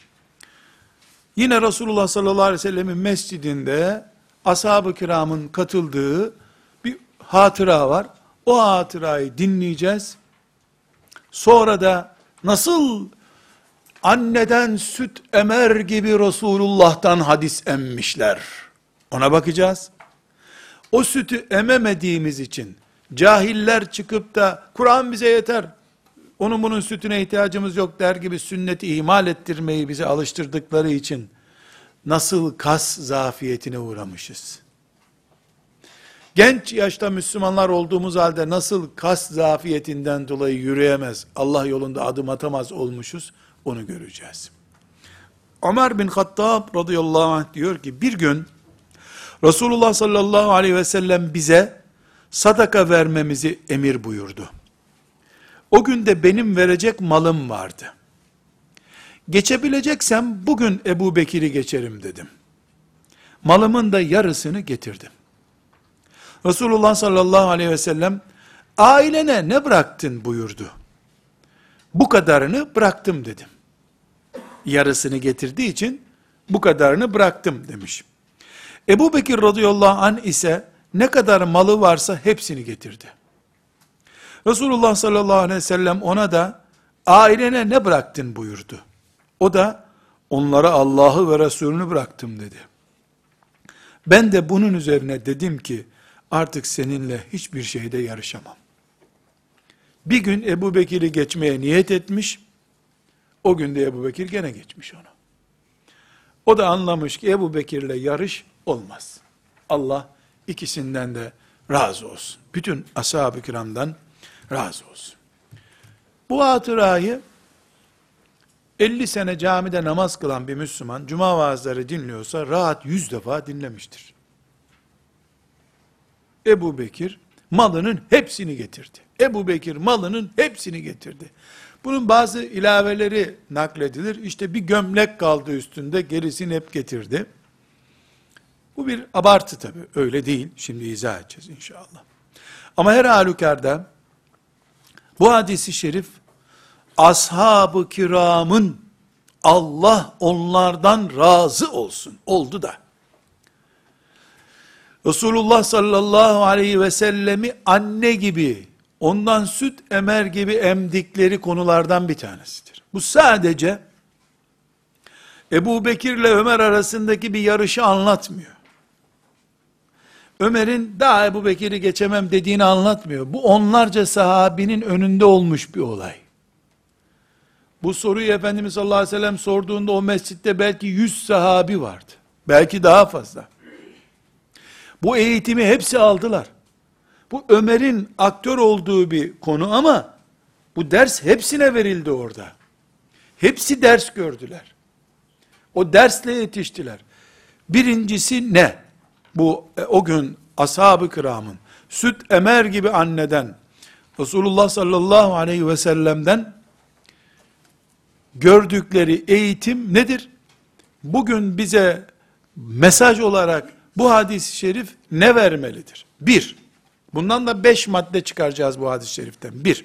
Yine Resulullah sallallahu aleyhi ve sellemin mescidinde ashab-ı kiramın katıldığı bir hatıra var. O hatırayı dinleyeceğiz. Sonra da nasıl anneden süt emer gibi Resulullah'tan hadis emmişler. Ona bakacağız. O sütü ememediğimiz için cahiller çıkıp da Kur'an bize yeter, onun bunun sütüne ihtiyacımız yok der gibi sünneti ihmal ettirmeyi bize alıştırdıkları için nasıl kas zafiyetine uğramışız. Genç yaşta Müslümanlar olduğumuz halde nasıl kas zafiyetinden dolayı yürüyemez, Allah yolunda adım atamaz olmuşuz, onu göreceğiz. Ömer bin Hattab radıyallahu anh diyor ki, bir gün Resulullah sallallahu aleyhi ve sellem bize sadaka vermemizi emir buyurdu. O gün de benim verecek malım vardı. Geçebileceksem bugün Ebu Bekir'i geçerim dedim. Malımın da yarısını getirdim. Resulullah sallallahu aleyhi ve sellem ailene ne bıraktın buyurdu. Bu kadarını bıraktım dedim. Yarısını getirdiği için bu kadarını bıraktım demiş. Ebu Bekir radıyallahu an ise ne kadar malı varsa hepsini getirdi. Resulullah sallallahu aleyhi ve sellem ona da ailene ne bıraktın buyurdu. O da onlara Allah'ı ve Resulünü bıraktım dedi. Ben de bunun üzerine dedim ki artık seninle hiçbir şeyde yarışamam. Bir gün Ebu Bekir'i geçmeye niyet etmiş, o günde Ebu Bekir gene geçmiş onu. O da anlamış ki Ebu Bekir'le yarış olmaz. Allah ikisinden de razı olsun. Bütün ashab-ı kiramdan razı olsun. Bu hatırayı 50 sene camide namaz kılan bir Müslüman cuma vaazları dinliyorsa rahat 100 defa dinlemiştir. Ebu Bekir malının hepsini getirdi. Ebu Bekir malının hepsini getirdi. Bunun bazı ilaveleri nakledilir. İşte bir gömlek kaldı üstünde, gerisini hep getirdi. Bu bir abartı tabi, öyle değil. Şimdi izah edeceğiz inşallah. Ama her halükarda, bu hadisi şerif, ashab-ı kiramın, Allah onlardan razı olsun, oldu da, Resulullah sallallahu aleyhi ve sellemi anne gibi, ondan süt emer gibi emdikleri konulardan bir tanesidir. Bu sadece, Ebu Bekir ile Ömer arasındaki bir yarışı anlatmıyor. Ömer'in daha Ebu Bekir'i geçemem dediğini anlatmıyor. Bu onlarca sahabinin önünde olmuş bir olay. Bu soruyu Efendimiz sallallahu aleyhi ve sellem sorduğunda o mescitte belki yüz sahabi vardı. Belki daha fazla. Bu eğitimi hepsi aldılar. Bu Ömer'in aktör olduğu bir konu ama bu ders hepsine verildi orada. Hepsi ders gördüler. O dersle yetiştiler. Birincisi ne? Bu e, o gün ashab-ı kiramın süt emer gibi anneden Resulullah sallallahu aleyhi ve sellem'den gördükleri eğitim nedir? Bugün bize mesaj olarak bu hadis-i şerif ne vermelidir? Bir, bundan da beş madde çıkaracağız bu hadis-i şeriften. Bir,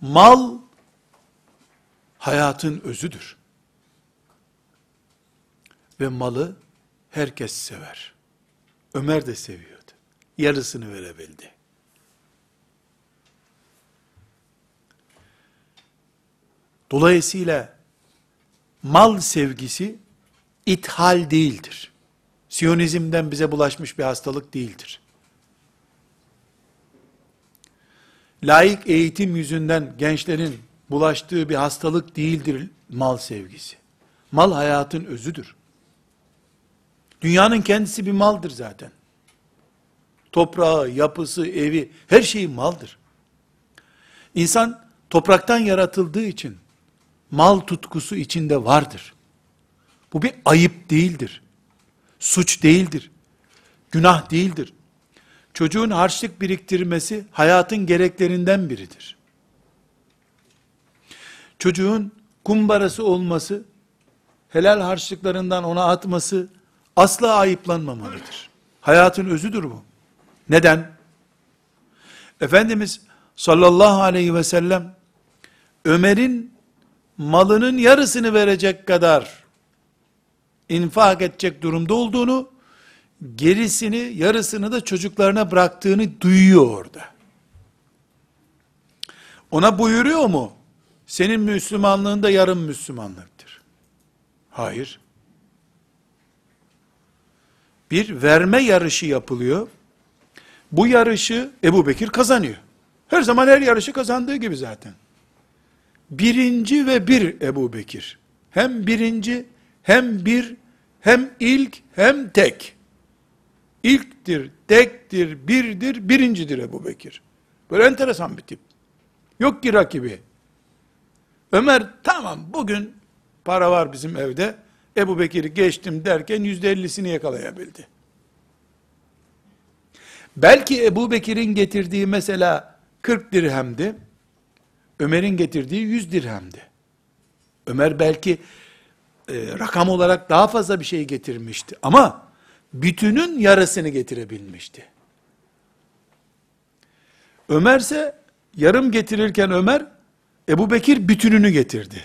mal hayatın özüdür. Ve malı herkes sever. Ömer de seviyordu. Yarısını verebildi. Dolayısıyla mal sevgisi ithal değildir. Siyonizmden bize bulaşmış bir hastalık değildir. Laik eğitim yüzünden gençlerin bulaştığı bir hastalık değildir mal sevgisi. Mal hayatın özüdür. Dünyanın kendisi bir maldır zaten. Toprağı, yapısı, evi, her şeyi maldır. İnsan topraktan yaratıldığı için mal tutkusu içinde vardır. Bu bir ayıp değildir. Suç değildir. Günah değildir. Çocuğun harçlık biriktirmesi hayatın gereklerinden biridir. Çocuğun kumbarası olması, helal harçlıklarından ona atması asla ayıplanmamalıdır. Hayatın özüdür bu. Neden? Efendimiz sallallahu aleyhi ve sellem Ömer'in malının yarısını verecek kadar infak edecek durumda olduğunu, gerisini, yarısını da çocuklarına bıraktığını duyuyor orada. Ona buyuruyor mu? Senin Müslümanlığında yarım Müslümanlıktır. Hayır. Bir verme yarışı yapılıyor. Bu yarışı Ebu Bekir kazanıyor. Her zaman her yarışı kazandığı gibi zaten. Birinci ve bir Ebu Bekir. Hem birinci, hem bir, hem ilk, hem tek. İlktir, tektir, birdir, birincidir Ebu Bekir. Böyle enteresan bir tip. Yok ki rakibi. Ömer tamam bugün para var bizim evde. Ebu Bekir'i geçtim derken yüzde ellisini yakalayabildi. Belki Ebu Bekir'in getirdiği mesela 40 dirhemdi. Ömer'in getirdiği 100 dirhemdi. Ömer belki e, rakam olarak daha fazla bir şey getirmişti. Ama bütünün yarısını getirebilmişti. Ömer ise yarım getirirken Ömer Ebu Bekir bütününü getirdi.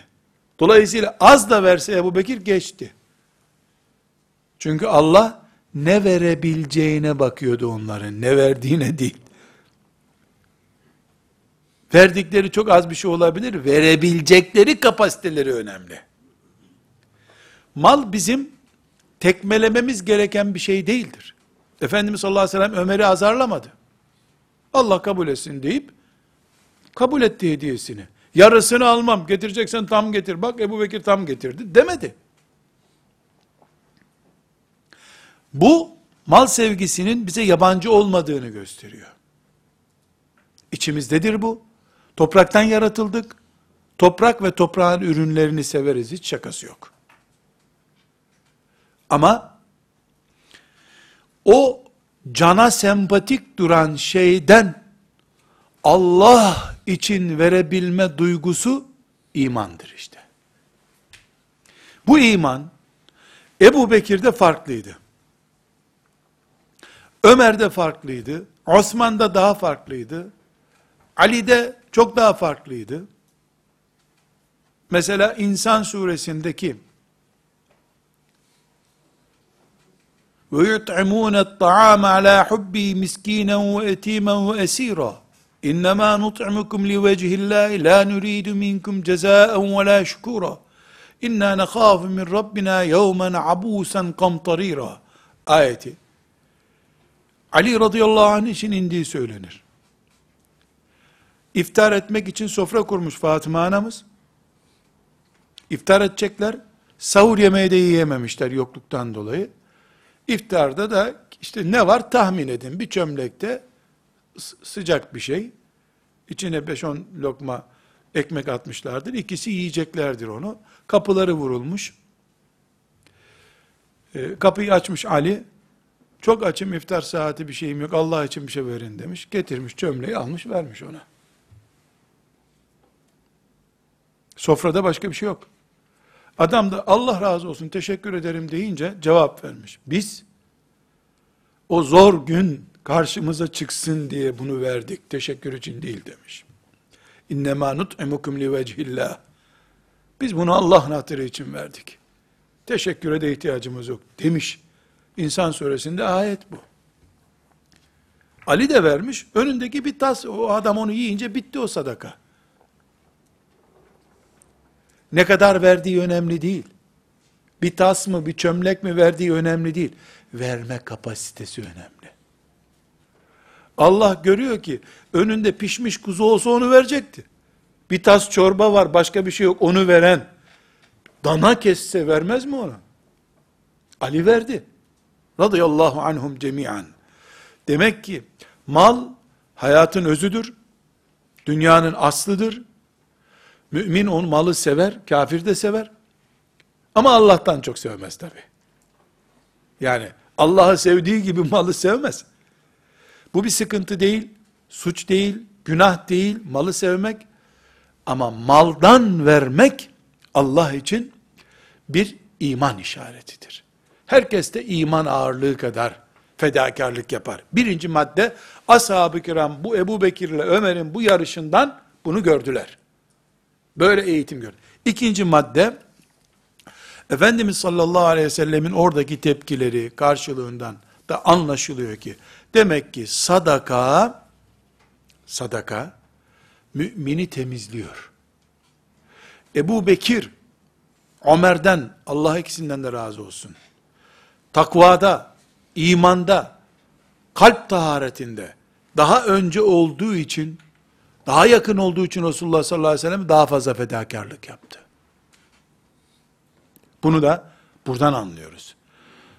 Dolayısıyla az da verse Ebu Bekir geçti. Çünkü Allah ne verebileceğine bakıyordu onların, ne verdiğine değil. Verdikleri çok az bir şey olabilir, verebilecekleri kapasiteleri önemli. Mal bizim tekmelememiz gereken bir şey değildir. Efendimiz sallallahu aleyhi ve sellem Ömer'i azarlamadı. Allah kabul etsin deyip, kabul etti hediyesini. Yarısını almam, getireceksen tam getir. Bak Ebu Bekir tam getirdi demedi. Bu mal sevgisinin bize yabancı olmadığını gösteriyor. İçimizdedir bu. Topraktan yaratıldık. Toprak ve toprağın ürünlerini severiz. Hiç şakası yok. Ama o cana sempatik duran şeyden Allah için verebilme duygusu imandır işte. Bu iman Ebu Bekir'de farklıydı. Ömer'de farklıydı. Osman'da daha farklıydı. Ali'de çok daha farklıydı. Mesela İnsan suresindeki hubbi miskînen ve etîmen ve esîrâ İnnemâ nut'imukum li vecihillâhi la nuridu minkum cezâen ve la şükûrâ İnna nekhâfu min Rabbina yevmen abûsen kamtarîrâ ayeti Ali radıyallahu anh için indiği söylenir. İftar etmek için sofra kurmuş Fatıma anamız. İftar edecekler. Sahur yemeği de yiyememişler yokluktan dolayı. İftarda da işte ne var tahmin edin. Bir çömlekte sıcak bir şey. İçine 5-10 lokma ekmek atmışlardır. İkisi yiyeceklerdir onu. Kapıları vurulmuş. E, kapıyı açmış Ali. Çok açım iftar saati bir şeyim yok. Allah için bir şey verin demiş. Getirmiş çömleği almış vermiş ona. Sofrada başka bir şey yok. Adam da Allah razı olsun teşekkür ederim deyince cevap vermiş. Biz o zor gün karşımıza çıksın diye bunu verdik. Teşekkür için değil demiş. İnnemâ nut'imukum li vecihillah. Biz bunu Allah'ın hatırı için verdik. Teşekküre de ihtiyacımız yok demiş. İnsan suresinde ayet bu. Ali de vermiş. Önündeki bir tas, o adam onu yiyince bitti o sadaka. Ne kadar verdiği önemli değil. Bir tas mı, bir çömlek mi verdiği önemli değil. Verme kapasitesi önemli. Allah görüyor ki önünde pişmiş kuzu olsa onu verecekti. Bir tas çorba var, başka bir şey yok. Onu veren dana kesse vermez mi ona? Ali verdi. Radıyallahu anhum cemiyan. Demek ki mal hayatın özüdür. Dünyanın aslıdır. Mümin onu malı sever, kafir de sever. Ama Allah'tan çok sevmez tabi. Yani Allah'ı sevdiği gibi malı sevmez. Bu bir sıkıntı değil, suç değil, günah değil, malı sevmek. Ama maldan vermek Allah için bir iman işaretidir. Herkes de iman ağırlığı kadar fedakarlık yapar. Birinci madde, ashab-ı kiram bu Ebu Bekir ile Ömer'in bu yarışından bunu gördüler. Böyle eğitim gördü. İkinci madde, Efendimiz sallallahu aleyhi ve sellemin oradaki tepkileri karşılığından da anlaşılıyor ki, demek ki sadaka, sadaka, mümini temizliyor. Ebu Bekir, Ömer'den, Allah ikisinden de razı olsun. Takvada, imanda, kalp taharetinde, daha önce olduğu için, daha yakın olduğu için Resulullah sallallahu aleyhi ve sellem daha fazla fedakarlık yaptı. Bunu da buradan anlıyoruz.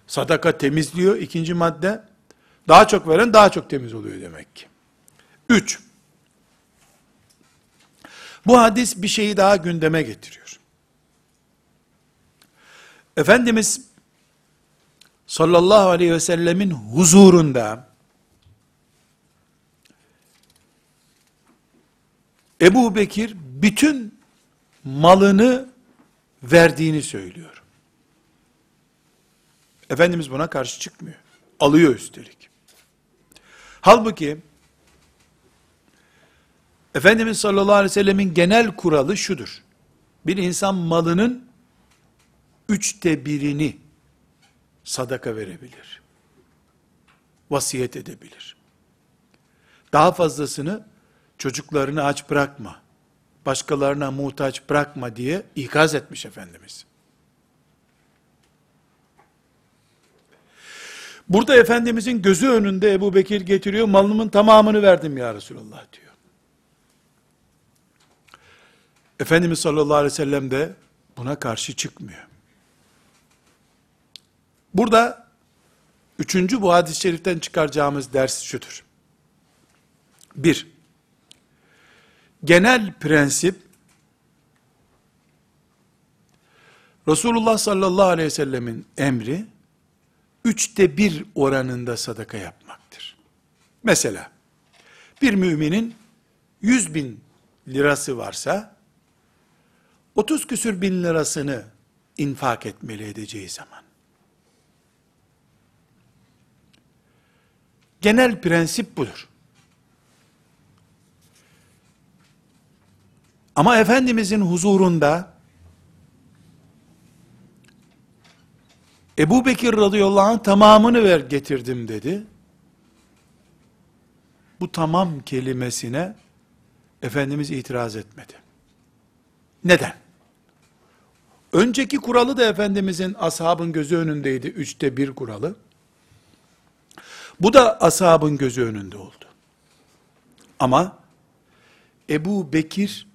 Sadaka temizliyor. ikinci madde, daha çok veren daha çok temiz oluyor demek ki. Üç, bu hadis bir şeyi daha gündeme getiriyor. Efendimiz sallallahu aleyhi ve sellemin huzurunda Ebu Bekir bütün malını verdiğini söylüyor. Efendimiz buna karşı çıkmıyor. Alıyor üstelik. Halbuki Efendimiz sallallahu aleyhi ve sellemin genel kuralı şudur. Bir insan malının üçte birini sadaka verebilir. Vasiyet edebilir. Daha fazlasını çocuklarını aç bırakma, başkalarına muhtaç bırakma diye ikaz etmiş Efendimiz. Burada Efendimizin gözü önünde Ebu Bekir getiriyor, malımın tamamını verdim ya Resulallah diyor. Efendimiz sallallahu aleyhi ve sellem de buna karşı çıkmıyor. Burada üçüncü bu hadis-i şeriften çıkaracağımız ders şudur. Bir, genel prensip Resulullah sallallahu aleyhi ve sellemin emri üçte bir oranında sadaka yapmaktır. Mesela bir müminin yüz bin lirası varsa 30 küsür bin lirasını infak etmeli edeceği zaman. Genel prensip budur. Ama Efendimizin huzurunda Ebu Bekir radıyallahu anh tamamını ver getirdim dedi. Bu tamam kelimesine Efendimiz itiraz etmedi. Neden? Önceki kuralı da Efendimizin ashabın gözü önündeydi. Üçte bir kuralı. Bu da ashabın gözü önünde oldu. Ama Ebu Bekir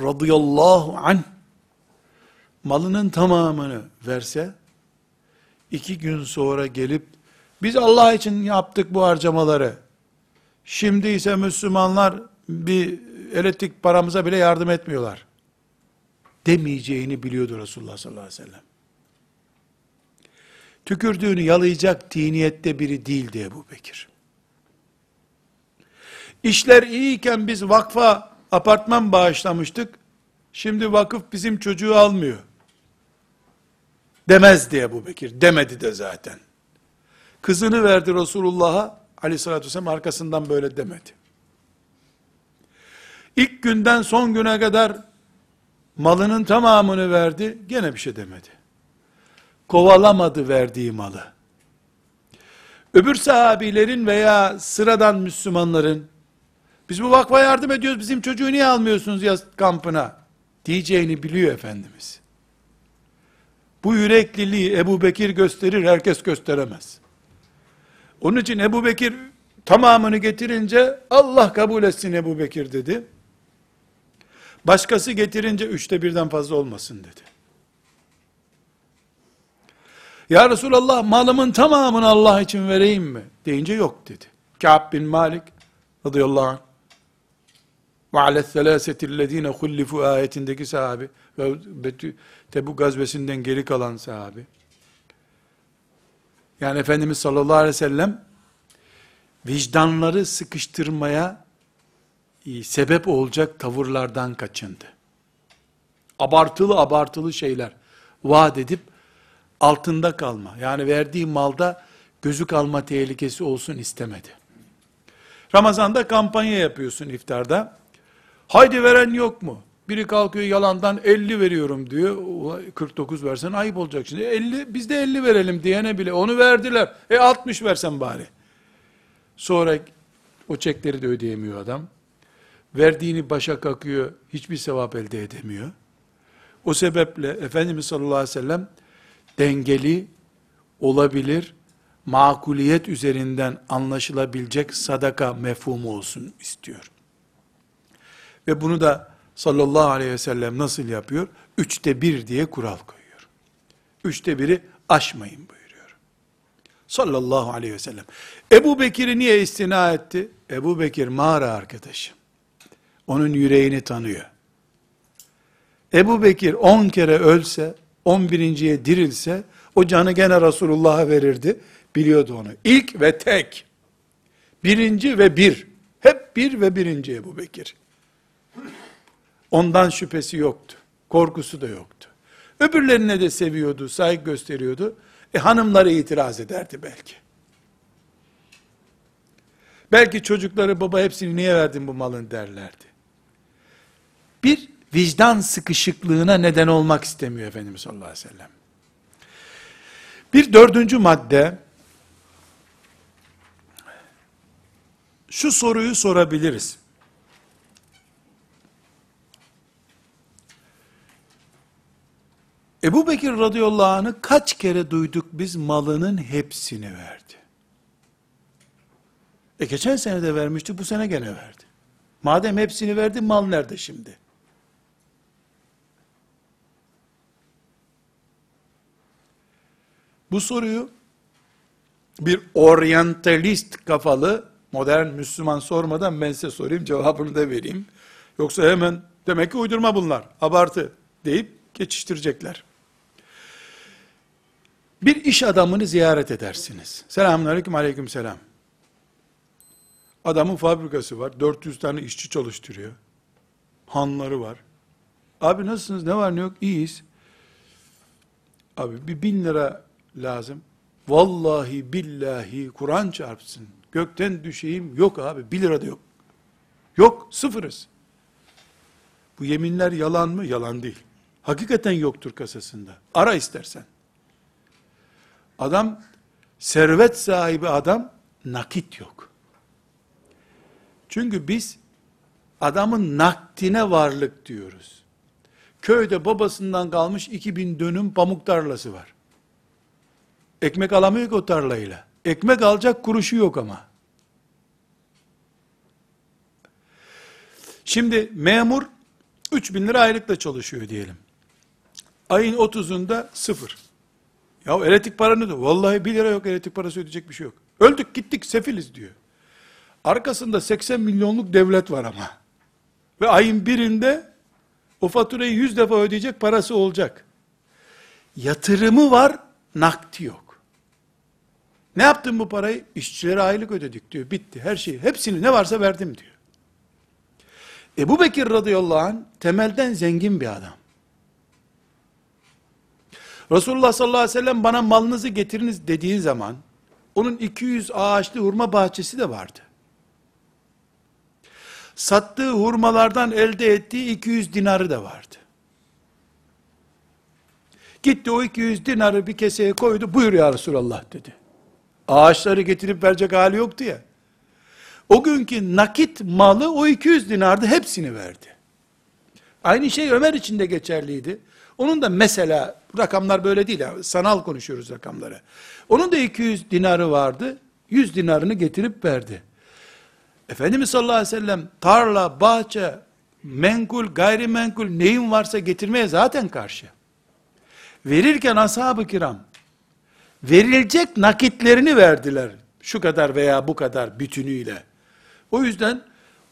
radıyallahu anh malının tamamını verse, iki gün sonra gelip, biz Allah için yaptık bu harcamaları, şimdi ise Müslümanlar bir elektrik paramıza bile yardım etmiyorlar, demeyeceğini biliyordu Resulullah sallallahu aleyhi ve sellem. Tükürdüğünü yalayacak tiniyette biri değildi Ebu Bekir. İşler iyiyken biz vakfa apartman bağışlamıştık. Şimdi vakıf bizim çocuğu almıyor. Demez diye bu Bekir. Demedi de zaten. Kızını verdi Resulullah'a aleyhissalatü vesselam arkasından böyle demedi. İlk günden son güne kadar malının tamamını verdi. Gene bir şey demedi. Kovalamadı verdiği malı. Öbür sahabilerin veya sıradan Müslümanların biz bu vakfa yardım ediyoruz bizim çocuğu niye almıyorsunuz yaz kampına diyeceğini biliyor Efendimiz. Bu yürekliliği Ebu Bekir gösterir, herkes gösteremez. Onun için Ebu Bekir tamamını getirince Allah kabul etsin Ebu Bekir dedi. Başkası getirince üçte birden fazla olmasın dedi. Ya Resulallah malımın tamamını Allah için vereyim mi? Deyince yok dedi. Ka'b bin Malik radıyallahu anh ve alethselâsetillezîne hullifu ayetindeki sahabi Tebuk gazvesinden geri kalan sahabi. Yani Efendimiz sallallahu aleyhi ve sellem vicdanları sıkıştırmaya e, sebep olacak tavırlardan kaçındı. Abartılı abartılı şeyler vaat edip altında kalma. Yani verdiği malda gözü kalma tehlikesi olsun istemedi. Ramazanda kampanya yapıyorsun iftarda. Haydi veren yok mu? Biri kalkıyor yalandan 50 veriyorum diyor. 49 versen ayıp olacak şimdi. 50 biz de 50 verelim diyene bile onu verdiler. E 60 versen bari. Sonra o çekleri de ödeyemiyor adam. Verdiğini başa kakıyor. Hiçbir sevap elde edemiyor. O sebeple Efendimiz sallallahu aleyhi ve sellem dengeli olabilir, makuliyet üzerinden anlaşılabilecek sadaka mefhumu olsun istiyor. Ve bunu da sallallahu aleyhi ve sellem nasıl yapıyor? Üçte bir diye kural koyuyor. Üçte biri aşmayın buyuruyor. Sallallahu aleyhi ve sellem. Ebu Bekir'i niye istina etti? Ebu Bekir mağara arkadaşı. Onun yüreğini tanıyor. Ebu Bekir on kere ölse, on birinciye dirilse, o canı gene Resulullah'a verirdi. Biliyordu onu. İlk ve tek. Birinci ve bir. Hep bir ve birinci Ebu Bekir. Ondan şüphesi yoktu. Korkusu da yoktu. Öbürlerine de seviyordu, saygı gösteriyordu. E hanımları itiraz ederdi belki. Belki çocukları baba hepsini niye verdin bu malın derlerdi. Bir vicdan sıkışıklığına neden olmak istemiyor Efendimiz sallallahu aleyhi ve sellem. Bir dördüncü madde, şu soruyu sorabiliriz. Ebu Bekir radıyallahu anh'ı kaç kere duyduk biz malının hepsini verdi. E geçen sene de vermişti, bu sene gene verdi. Madem hepsini verdi, mal nerede şimdi? Bu soruyu bir oryantalist kafalı modern Müslüman sormadan ben size sorayım cevabını da vereyim. Yoksa hemen demek ki uydurma bunlar, abartı deyip geçiştirecekler. Bir iş adamını ziyaret edersiniz. Selamun aleyküm aleyküm selam. Adamın fabrikası var. 400 tane işçi çalıştırıyor. Hanları var. Abi nasılsınız? Ne var ne yok? İyiyiz. Abi bir bin lira lazım. Vallahi billahi Kur'an çarpsın. Gökten düşeyim. Yok abi. Bir lira da yok. Yok. Sıfırız. Bu yeminler yalan mı? Yalan değil. Hakikaten yoktur kasasında. Ara istersen. Adam, servet sahibi adam, nakit yok. Çünkü biz, adamın nakdine varlık diyoruz. Köyde babasından kalmış 2000 dönüm pamuk tarlası var. Ekmek alamıyor ki o tarlayla. Ekmek alacak kuruşu yok ama. Şimdi memur 3000 lira aylıkla çalışıyor diyelim. Ayın 30'unda sıfır. Ya elektrik para ne diyor? Vallahi 1 lira yok elektrik parası ödeyecek bir şey yok. Öldük gittik sefiliz diyor. Arkasında 80 milyonluk devlet var ama. Ve ayın birinde o faturayı 100 defa ödeyecek parası olacak. Yatırımı var, nakti yok. Ne yaptın bu parayı? İşçilere aylık ödedik diyor. Bitti her şeyi. Hepsini ne varsa verdim diyor. Ebu Bekir radıyallahu anh temelden zengin bir adam. Resulullah sallallahu aleyhi ve sellem bana malınızı getiriniz dediğin zaman onun 200 ağaçlı hurma bahçesi de vardı. Sattığı hurmalardan elde ettiği 200 dinarı da vardı. Gitti o 200 dinarı bir keseye koydu. Buyur ya Resulallah dedi. Ağaçları getirip verecek hali yoktu ya. O günkü nakit malı o 200 dinardı hepsini verdi. Aynı şey Ömer için de geçerliydi. Onun da mesela rakamlar böyle değil. Yani, sanal konuşuyoruz rakamları. Onun da 200 dinarı vardı. 100 dinarını getirip verdi. Efendimiz sallallahu aleyhi ve sellem tarla, bahçe, menkul, gayrimenkul neyin varsa getirmeye zaten karşı. Verirken ashab-ı kiram verilecek nakitlerini verdiler. Şu kadar veya bu kadar bütünüyle. O yüzden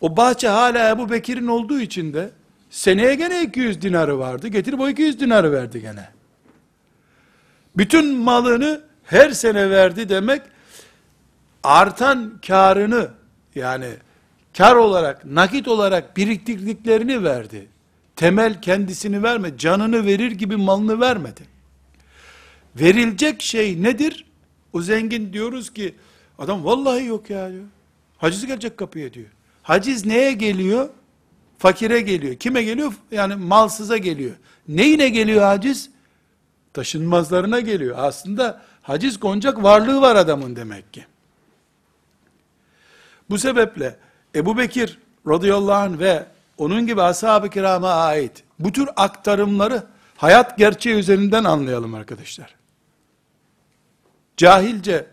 o bahçe hala Ebu Bekir'in olduğu için de seneye gene 200 dinarı vardı. Getirip o 200 dinarı verdi gene. Bütün malını her sene verdi demek artan karını yani kar olarak, nakit olarak biriktirdiklerini verdi. Temel kendisini verme, canını verir gibi malını vermedi. Verilecek şey nedir? O zengin diyoruz ki, adam vallahi yok ya diyor. Haciz gelecek kapıya diyor. Haciz neye geliyor? Fakire geliyor. Kime geliyor? Yani malsıza geliyor. Neyine geliyor haciz? Taşınmazlarına geliyor. Aslında haciz konacak varlığı var adamın demek ki. Bu sebeple Ebu Bekir radıyallahu anh ve onun gibi ashab-ı kirama ait bu tür aktarımları hayat gerçeği üzerinden anlayalım arkadaşlar. Cahilce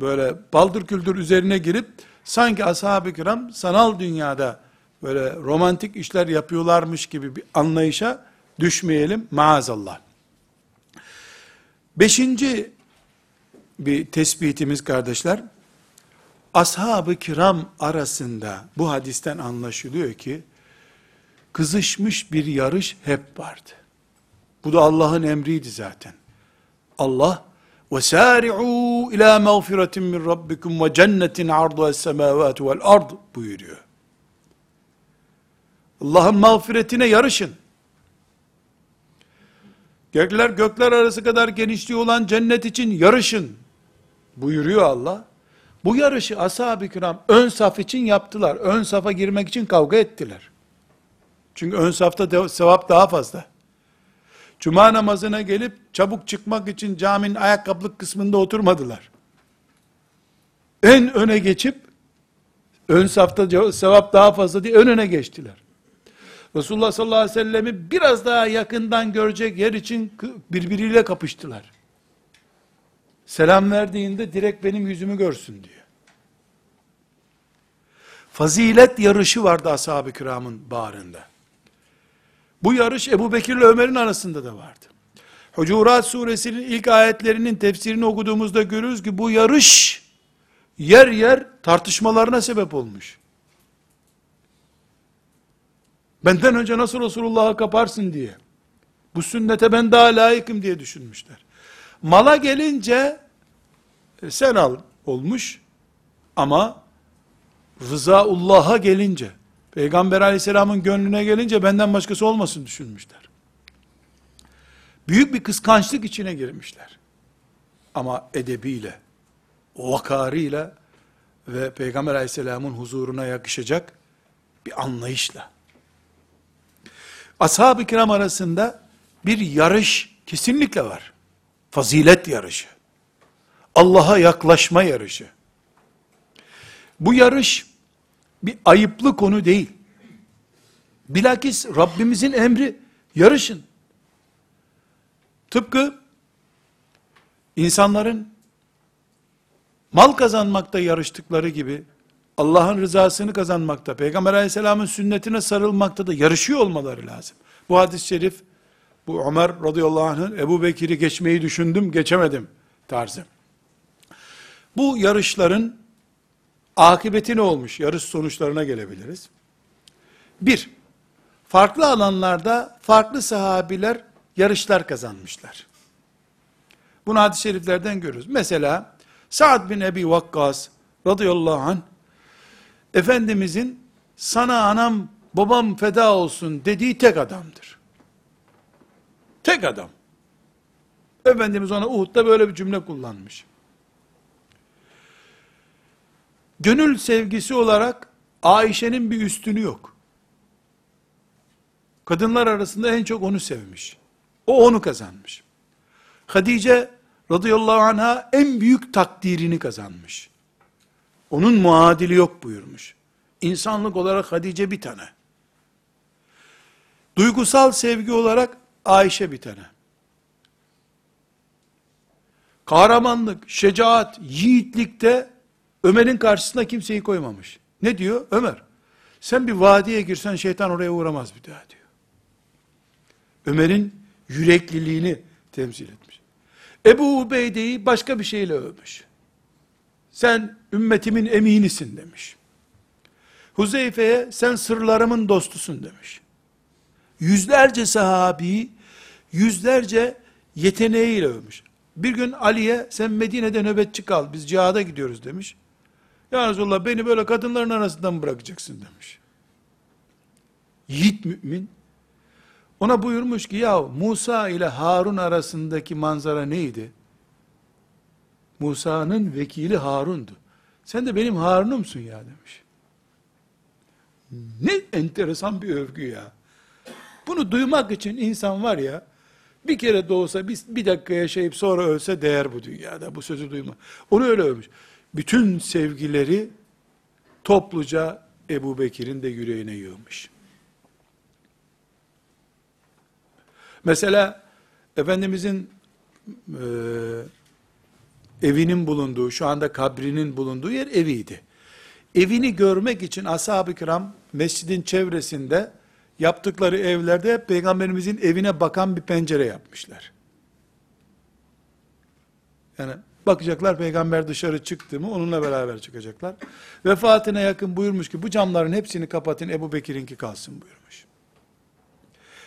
böyle baldır küldür üzerine girip sanki ashab-ı kiram sanal dünyada böyle romantik işler yapıyorlarmış gibi bir anlayışa düşmeyelim maazallah. Beşinci bir tespitimiz kardeşler, ashab-ı kiram arasında bu hadisten anlaşılıyor ki, kızışmış bir yarış hep vardı. Bu da Allah'ın emriydi zaten. Allah, وَسَارِعُوا اِلَى مَغْفِرَةٍ مِّنْ رَبِّكُمْ وَجَنَّةٍ عَرْضُهَا السَّمَاوَاتُ وَالْأَرْضِ buyuruyor. Allah'ın mağfiretine yarışın. Gökler gökler arası kadar genişliği olan cennet için yarışın buyuruyor Allah. Bu yarışı ashab-ı kiram ön saf için yaptılar. Ön safa girmek için kavga ettiler. Çünkü ön safta sevap daha fazla. Cuma namazına gelip çabuk çıkmak için caminin ayakkabılık kısmında oturmadılar. En öne geçip ön safta sevap daha fazla diye ön öne geçtiler. Resulullah sallallahu aleyhi ve sellemi biraz daha yakından görecek yer için birbiriyle kapıştılar. Selam verdiğinde direkt benim yüzümü görsün diyor. Fazilet yarışı vardı ashab-ı kiramın bağrında. Bu yarış Ebu Bekir ile Ömer'in arasında da vardı. Hucurat suresinin ilk ayetlerinin tefsirini okuduğumuzda görürüz ki bu yarış yer yer tartışmalarına sebep olmuş. Benden önce nasıl Resulullah'a kaparsın diye. Bu sünnete ben daha layıkım diye düşünmüşler. Mala gelince e, sen al olmuş ama rızaullah'a gelince Peygamber aleyhisselamın gönlüne gelince benden başkası olmasın düşünmüşler. Büyük bir kıskançlık içine girmişler. Ama edebiyle, vakarıyla ve Peygamber aleyhisselamın huzuruna yakışacak bir anlayışla. Ashab-ı kiram arasında bir yarış kesinlikle var. Fazilet yarışı. Allah'a yaklaşma yarışı. Bu yarış bir ayıplı konu değil. Bilakis Rabbimizin emri yarışın. Tıpkı insanların mal kazanmakta yarıştıkları gibi Allah'ın rızasını kazanmakta, Peygamber aleyhisselamın sünnetine sarılmakta da yarışıyor olmaları lazım. Bu hadis-i şerif, bu Ömer radıyallahu anh'ın Ebu Bekir'i geçmeyi düşündüm, geçemedim tarzı. Bu yarışların akıbeti ne olmuş? Yarış sonuçlarına gelebiliriz. Bir, farklı alanlarda farklı sahabiler yarışlar kazanmışlar. Bunu hadis-i şeriflerden görürüz. Mesela Sa'd bin Ebi Vakkas radıyallahu anh Efendimizin sana anam babam feda olsun dediği tek adamdır. Tek adam. Efendimiz ona Uhud'da böyle bir cümle kullanmış. Gönül sevgisi olarak Ayşe'nin bir üstünü yok. Kadınlar arasında en çok onu sevmiş. O onu kazanmış. Hadice radıyallahu anha en büyük takdirini kazanmış. Onun muadili yok buyurmuş. İnsanlık olarak Hadice bir tane. Duygusal sevgi olarak Ayşe bir tane. Kahramanlık, şecaat, yiğitlikte Ömer'in karşısına kimseyi koymamış. Ne diyor? Ömer, sen bir vadiye girsen şeytan oraya uğramaz bir daha diyor. Ömer'in yürekliliğini temsil etmiş. Ebu Ubeyde'yi başka bir şeyle övmüş. Sen ümmetimin eminisin demiş. Huzeyfe'ye sen sırlarımın dostusun demiş. Yüzlerce sahabi, yüzlerce yeteneğiyle övmüş. Bir gün Ali'ye sen Medine'de nöbetçi kal, biz cihada gidiyoruz demiş. Ya Resulallah beni böyle kadınların arasından bırakacaksın demiş. Yiğit mümin. Ona buyurmuş ki ya Musa ile Harun arasındaki manzara neydi? Musa'nın vekili Harun'du. Sen de benim Harun'umsun ya demiş. Ne enteresan bir övgü ya. Bunu duymak için insan var ya, bir kere de olsa bir, bir dakika yaşayıp sonra ölse değer bu dünyada. Bu sözü duyma. Onu öyle övmüş. Bütün sevgileri topluca Ebu Bekir'in de yüreğine yığmış. Mesela Efendimizin e, evinin bulunduğu, şu anda kabrinin bulunduğu yer eviydi. Evini görmek için ashab-ı kiram mescidin çevresinde yaptıkları evlerde peygamberimizin evine bakan bir pencere yapmışlar. Yani bakacaklar peygamber dışarı çıktı mı onunla beraber çıkacaklar. Vefatına yakın buyurmuş ki bu camların hepsini kapatın Ebu Bekir'inki kalsın buyurmuş.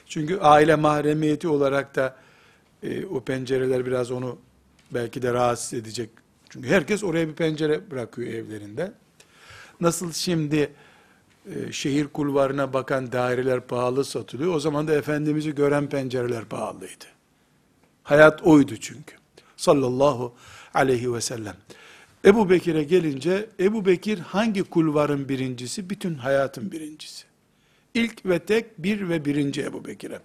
Çünkü aile mahremiyeti olarak da e, o pencereler biraz onu belki de rahatsız edecek. Çünkü herkes oraya bir pencere bırakıyor evlerinde. Nasıl şimdi e, şehir kulvarına bakan daireler pahalı satılıyor. O zaman da Efendimiz'i gören pencereler pahalıydı. Hayat oydu çünkü. Sallallahu aleyhi ve sellem. Ebu Bekir'e gelince, Ebu Bekir hangi kulvarın birincisi? Bütün hayatın birincisi. İlk ve tek bir ve birinci Ebu Bekir'e.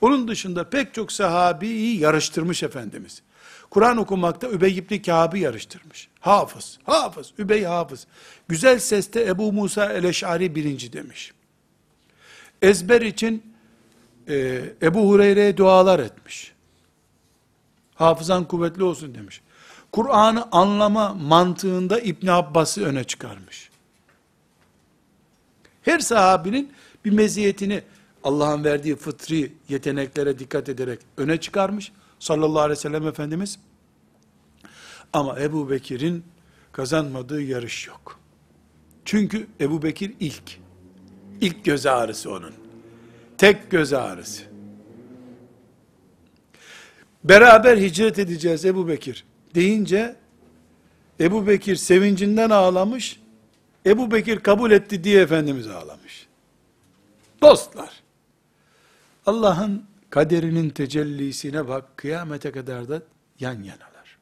Onun dışında pek çok sahabiyi yarıştırmış Efendimiz. Kur'an okumakta Übey ibn Kâb'ı yarıştırmış. Hafız, hafız, Übey hafız. Güzel seste Ebu Musa el-Eş'ari birinci demiş. Ezber için e, Ebu Hureyre'ye dualar etmiş. Hafızan kuvvetli olsun demiş. Kur'an'ı anlama mantığında İbn Abbas'ı öne çıkarmış. Her sahabinin bir meziyetini Allah'ın verdiği fıtri yeteneklere dikkat ederek öne çıkarmış sallallahu aleyhi ve sellem Efendimiz. Ama Ebu Bekir'in kazanmadığı yarış yok. Çünkü Ebu Bekir ilk. İlk göz ağrısı onun. Tek göz ağrısı. Beraber hicret edeceğiz Ebu Bekir deyince Ebu Bekir sevincinden ağlamış. Ebu Bekir kabul etti diye Efendimiz ağlamış. Dostlar. Allah'ın kaderinin tecellisine bak, kıyamete kadar da yan yanalar.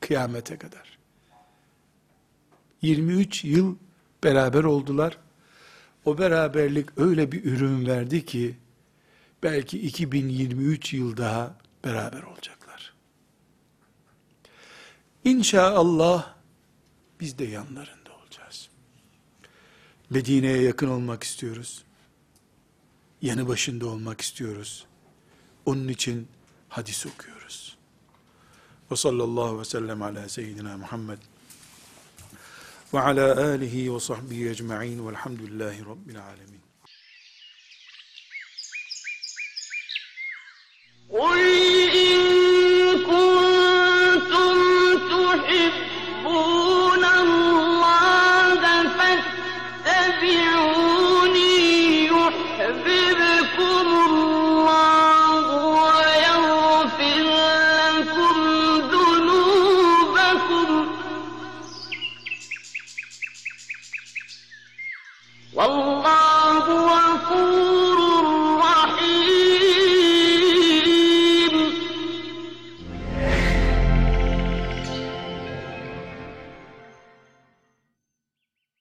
Kıyamete kadar. 23 yıl beraber oldular. O beraberlik öyle bir ürün verdi ki, belki 2023 yıl daha beraber olacaklar. İnşallah biz de yanlarında olacağız. Medine'ye yakın olmak istiyoruz yanı başında olmak istiyoruz. Onun için hadis okuyoruz. Ve sallallahu ve sellem ala seyyidina Muhammed ve ala alihi ve sahbihi ecma'in velhamdülillahi rabbil alemin. قل إن كنتم تحبون الله فاتبعوني Wow.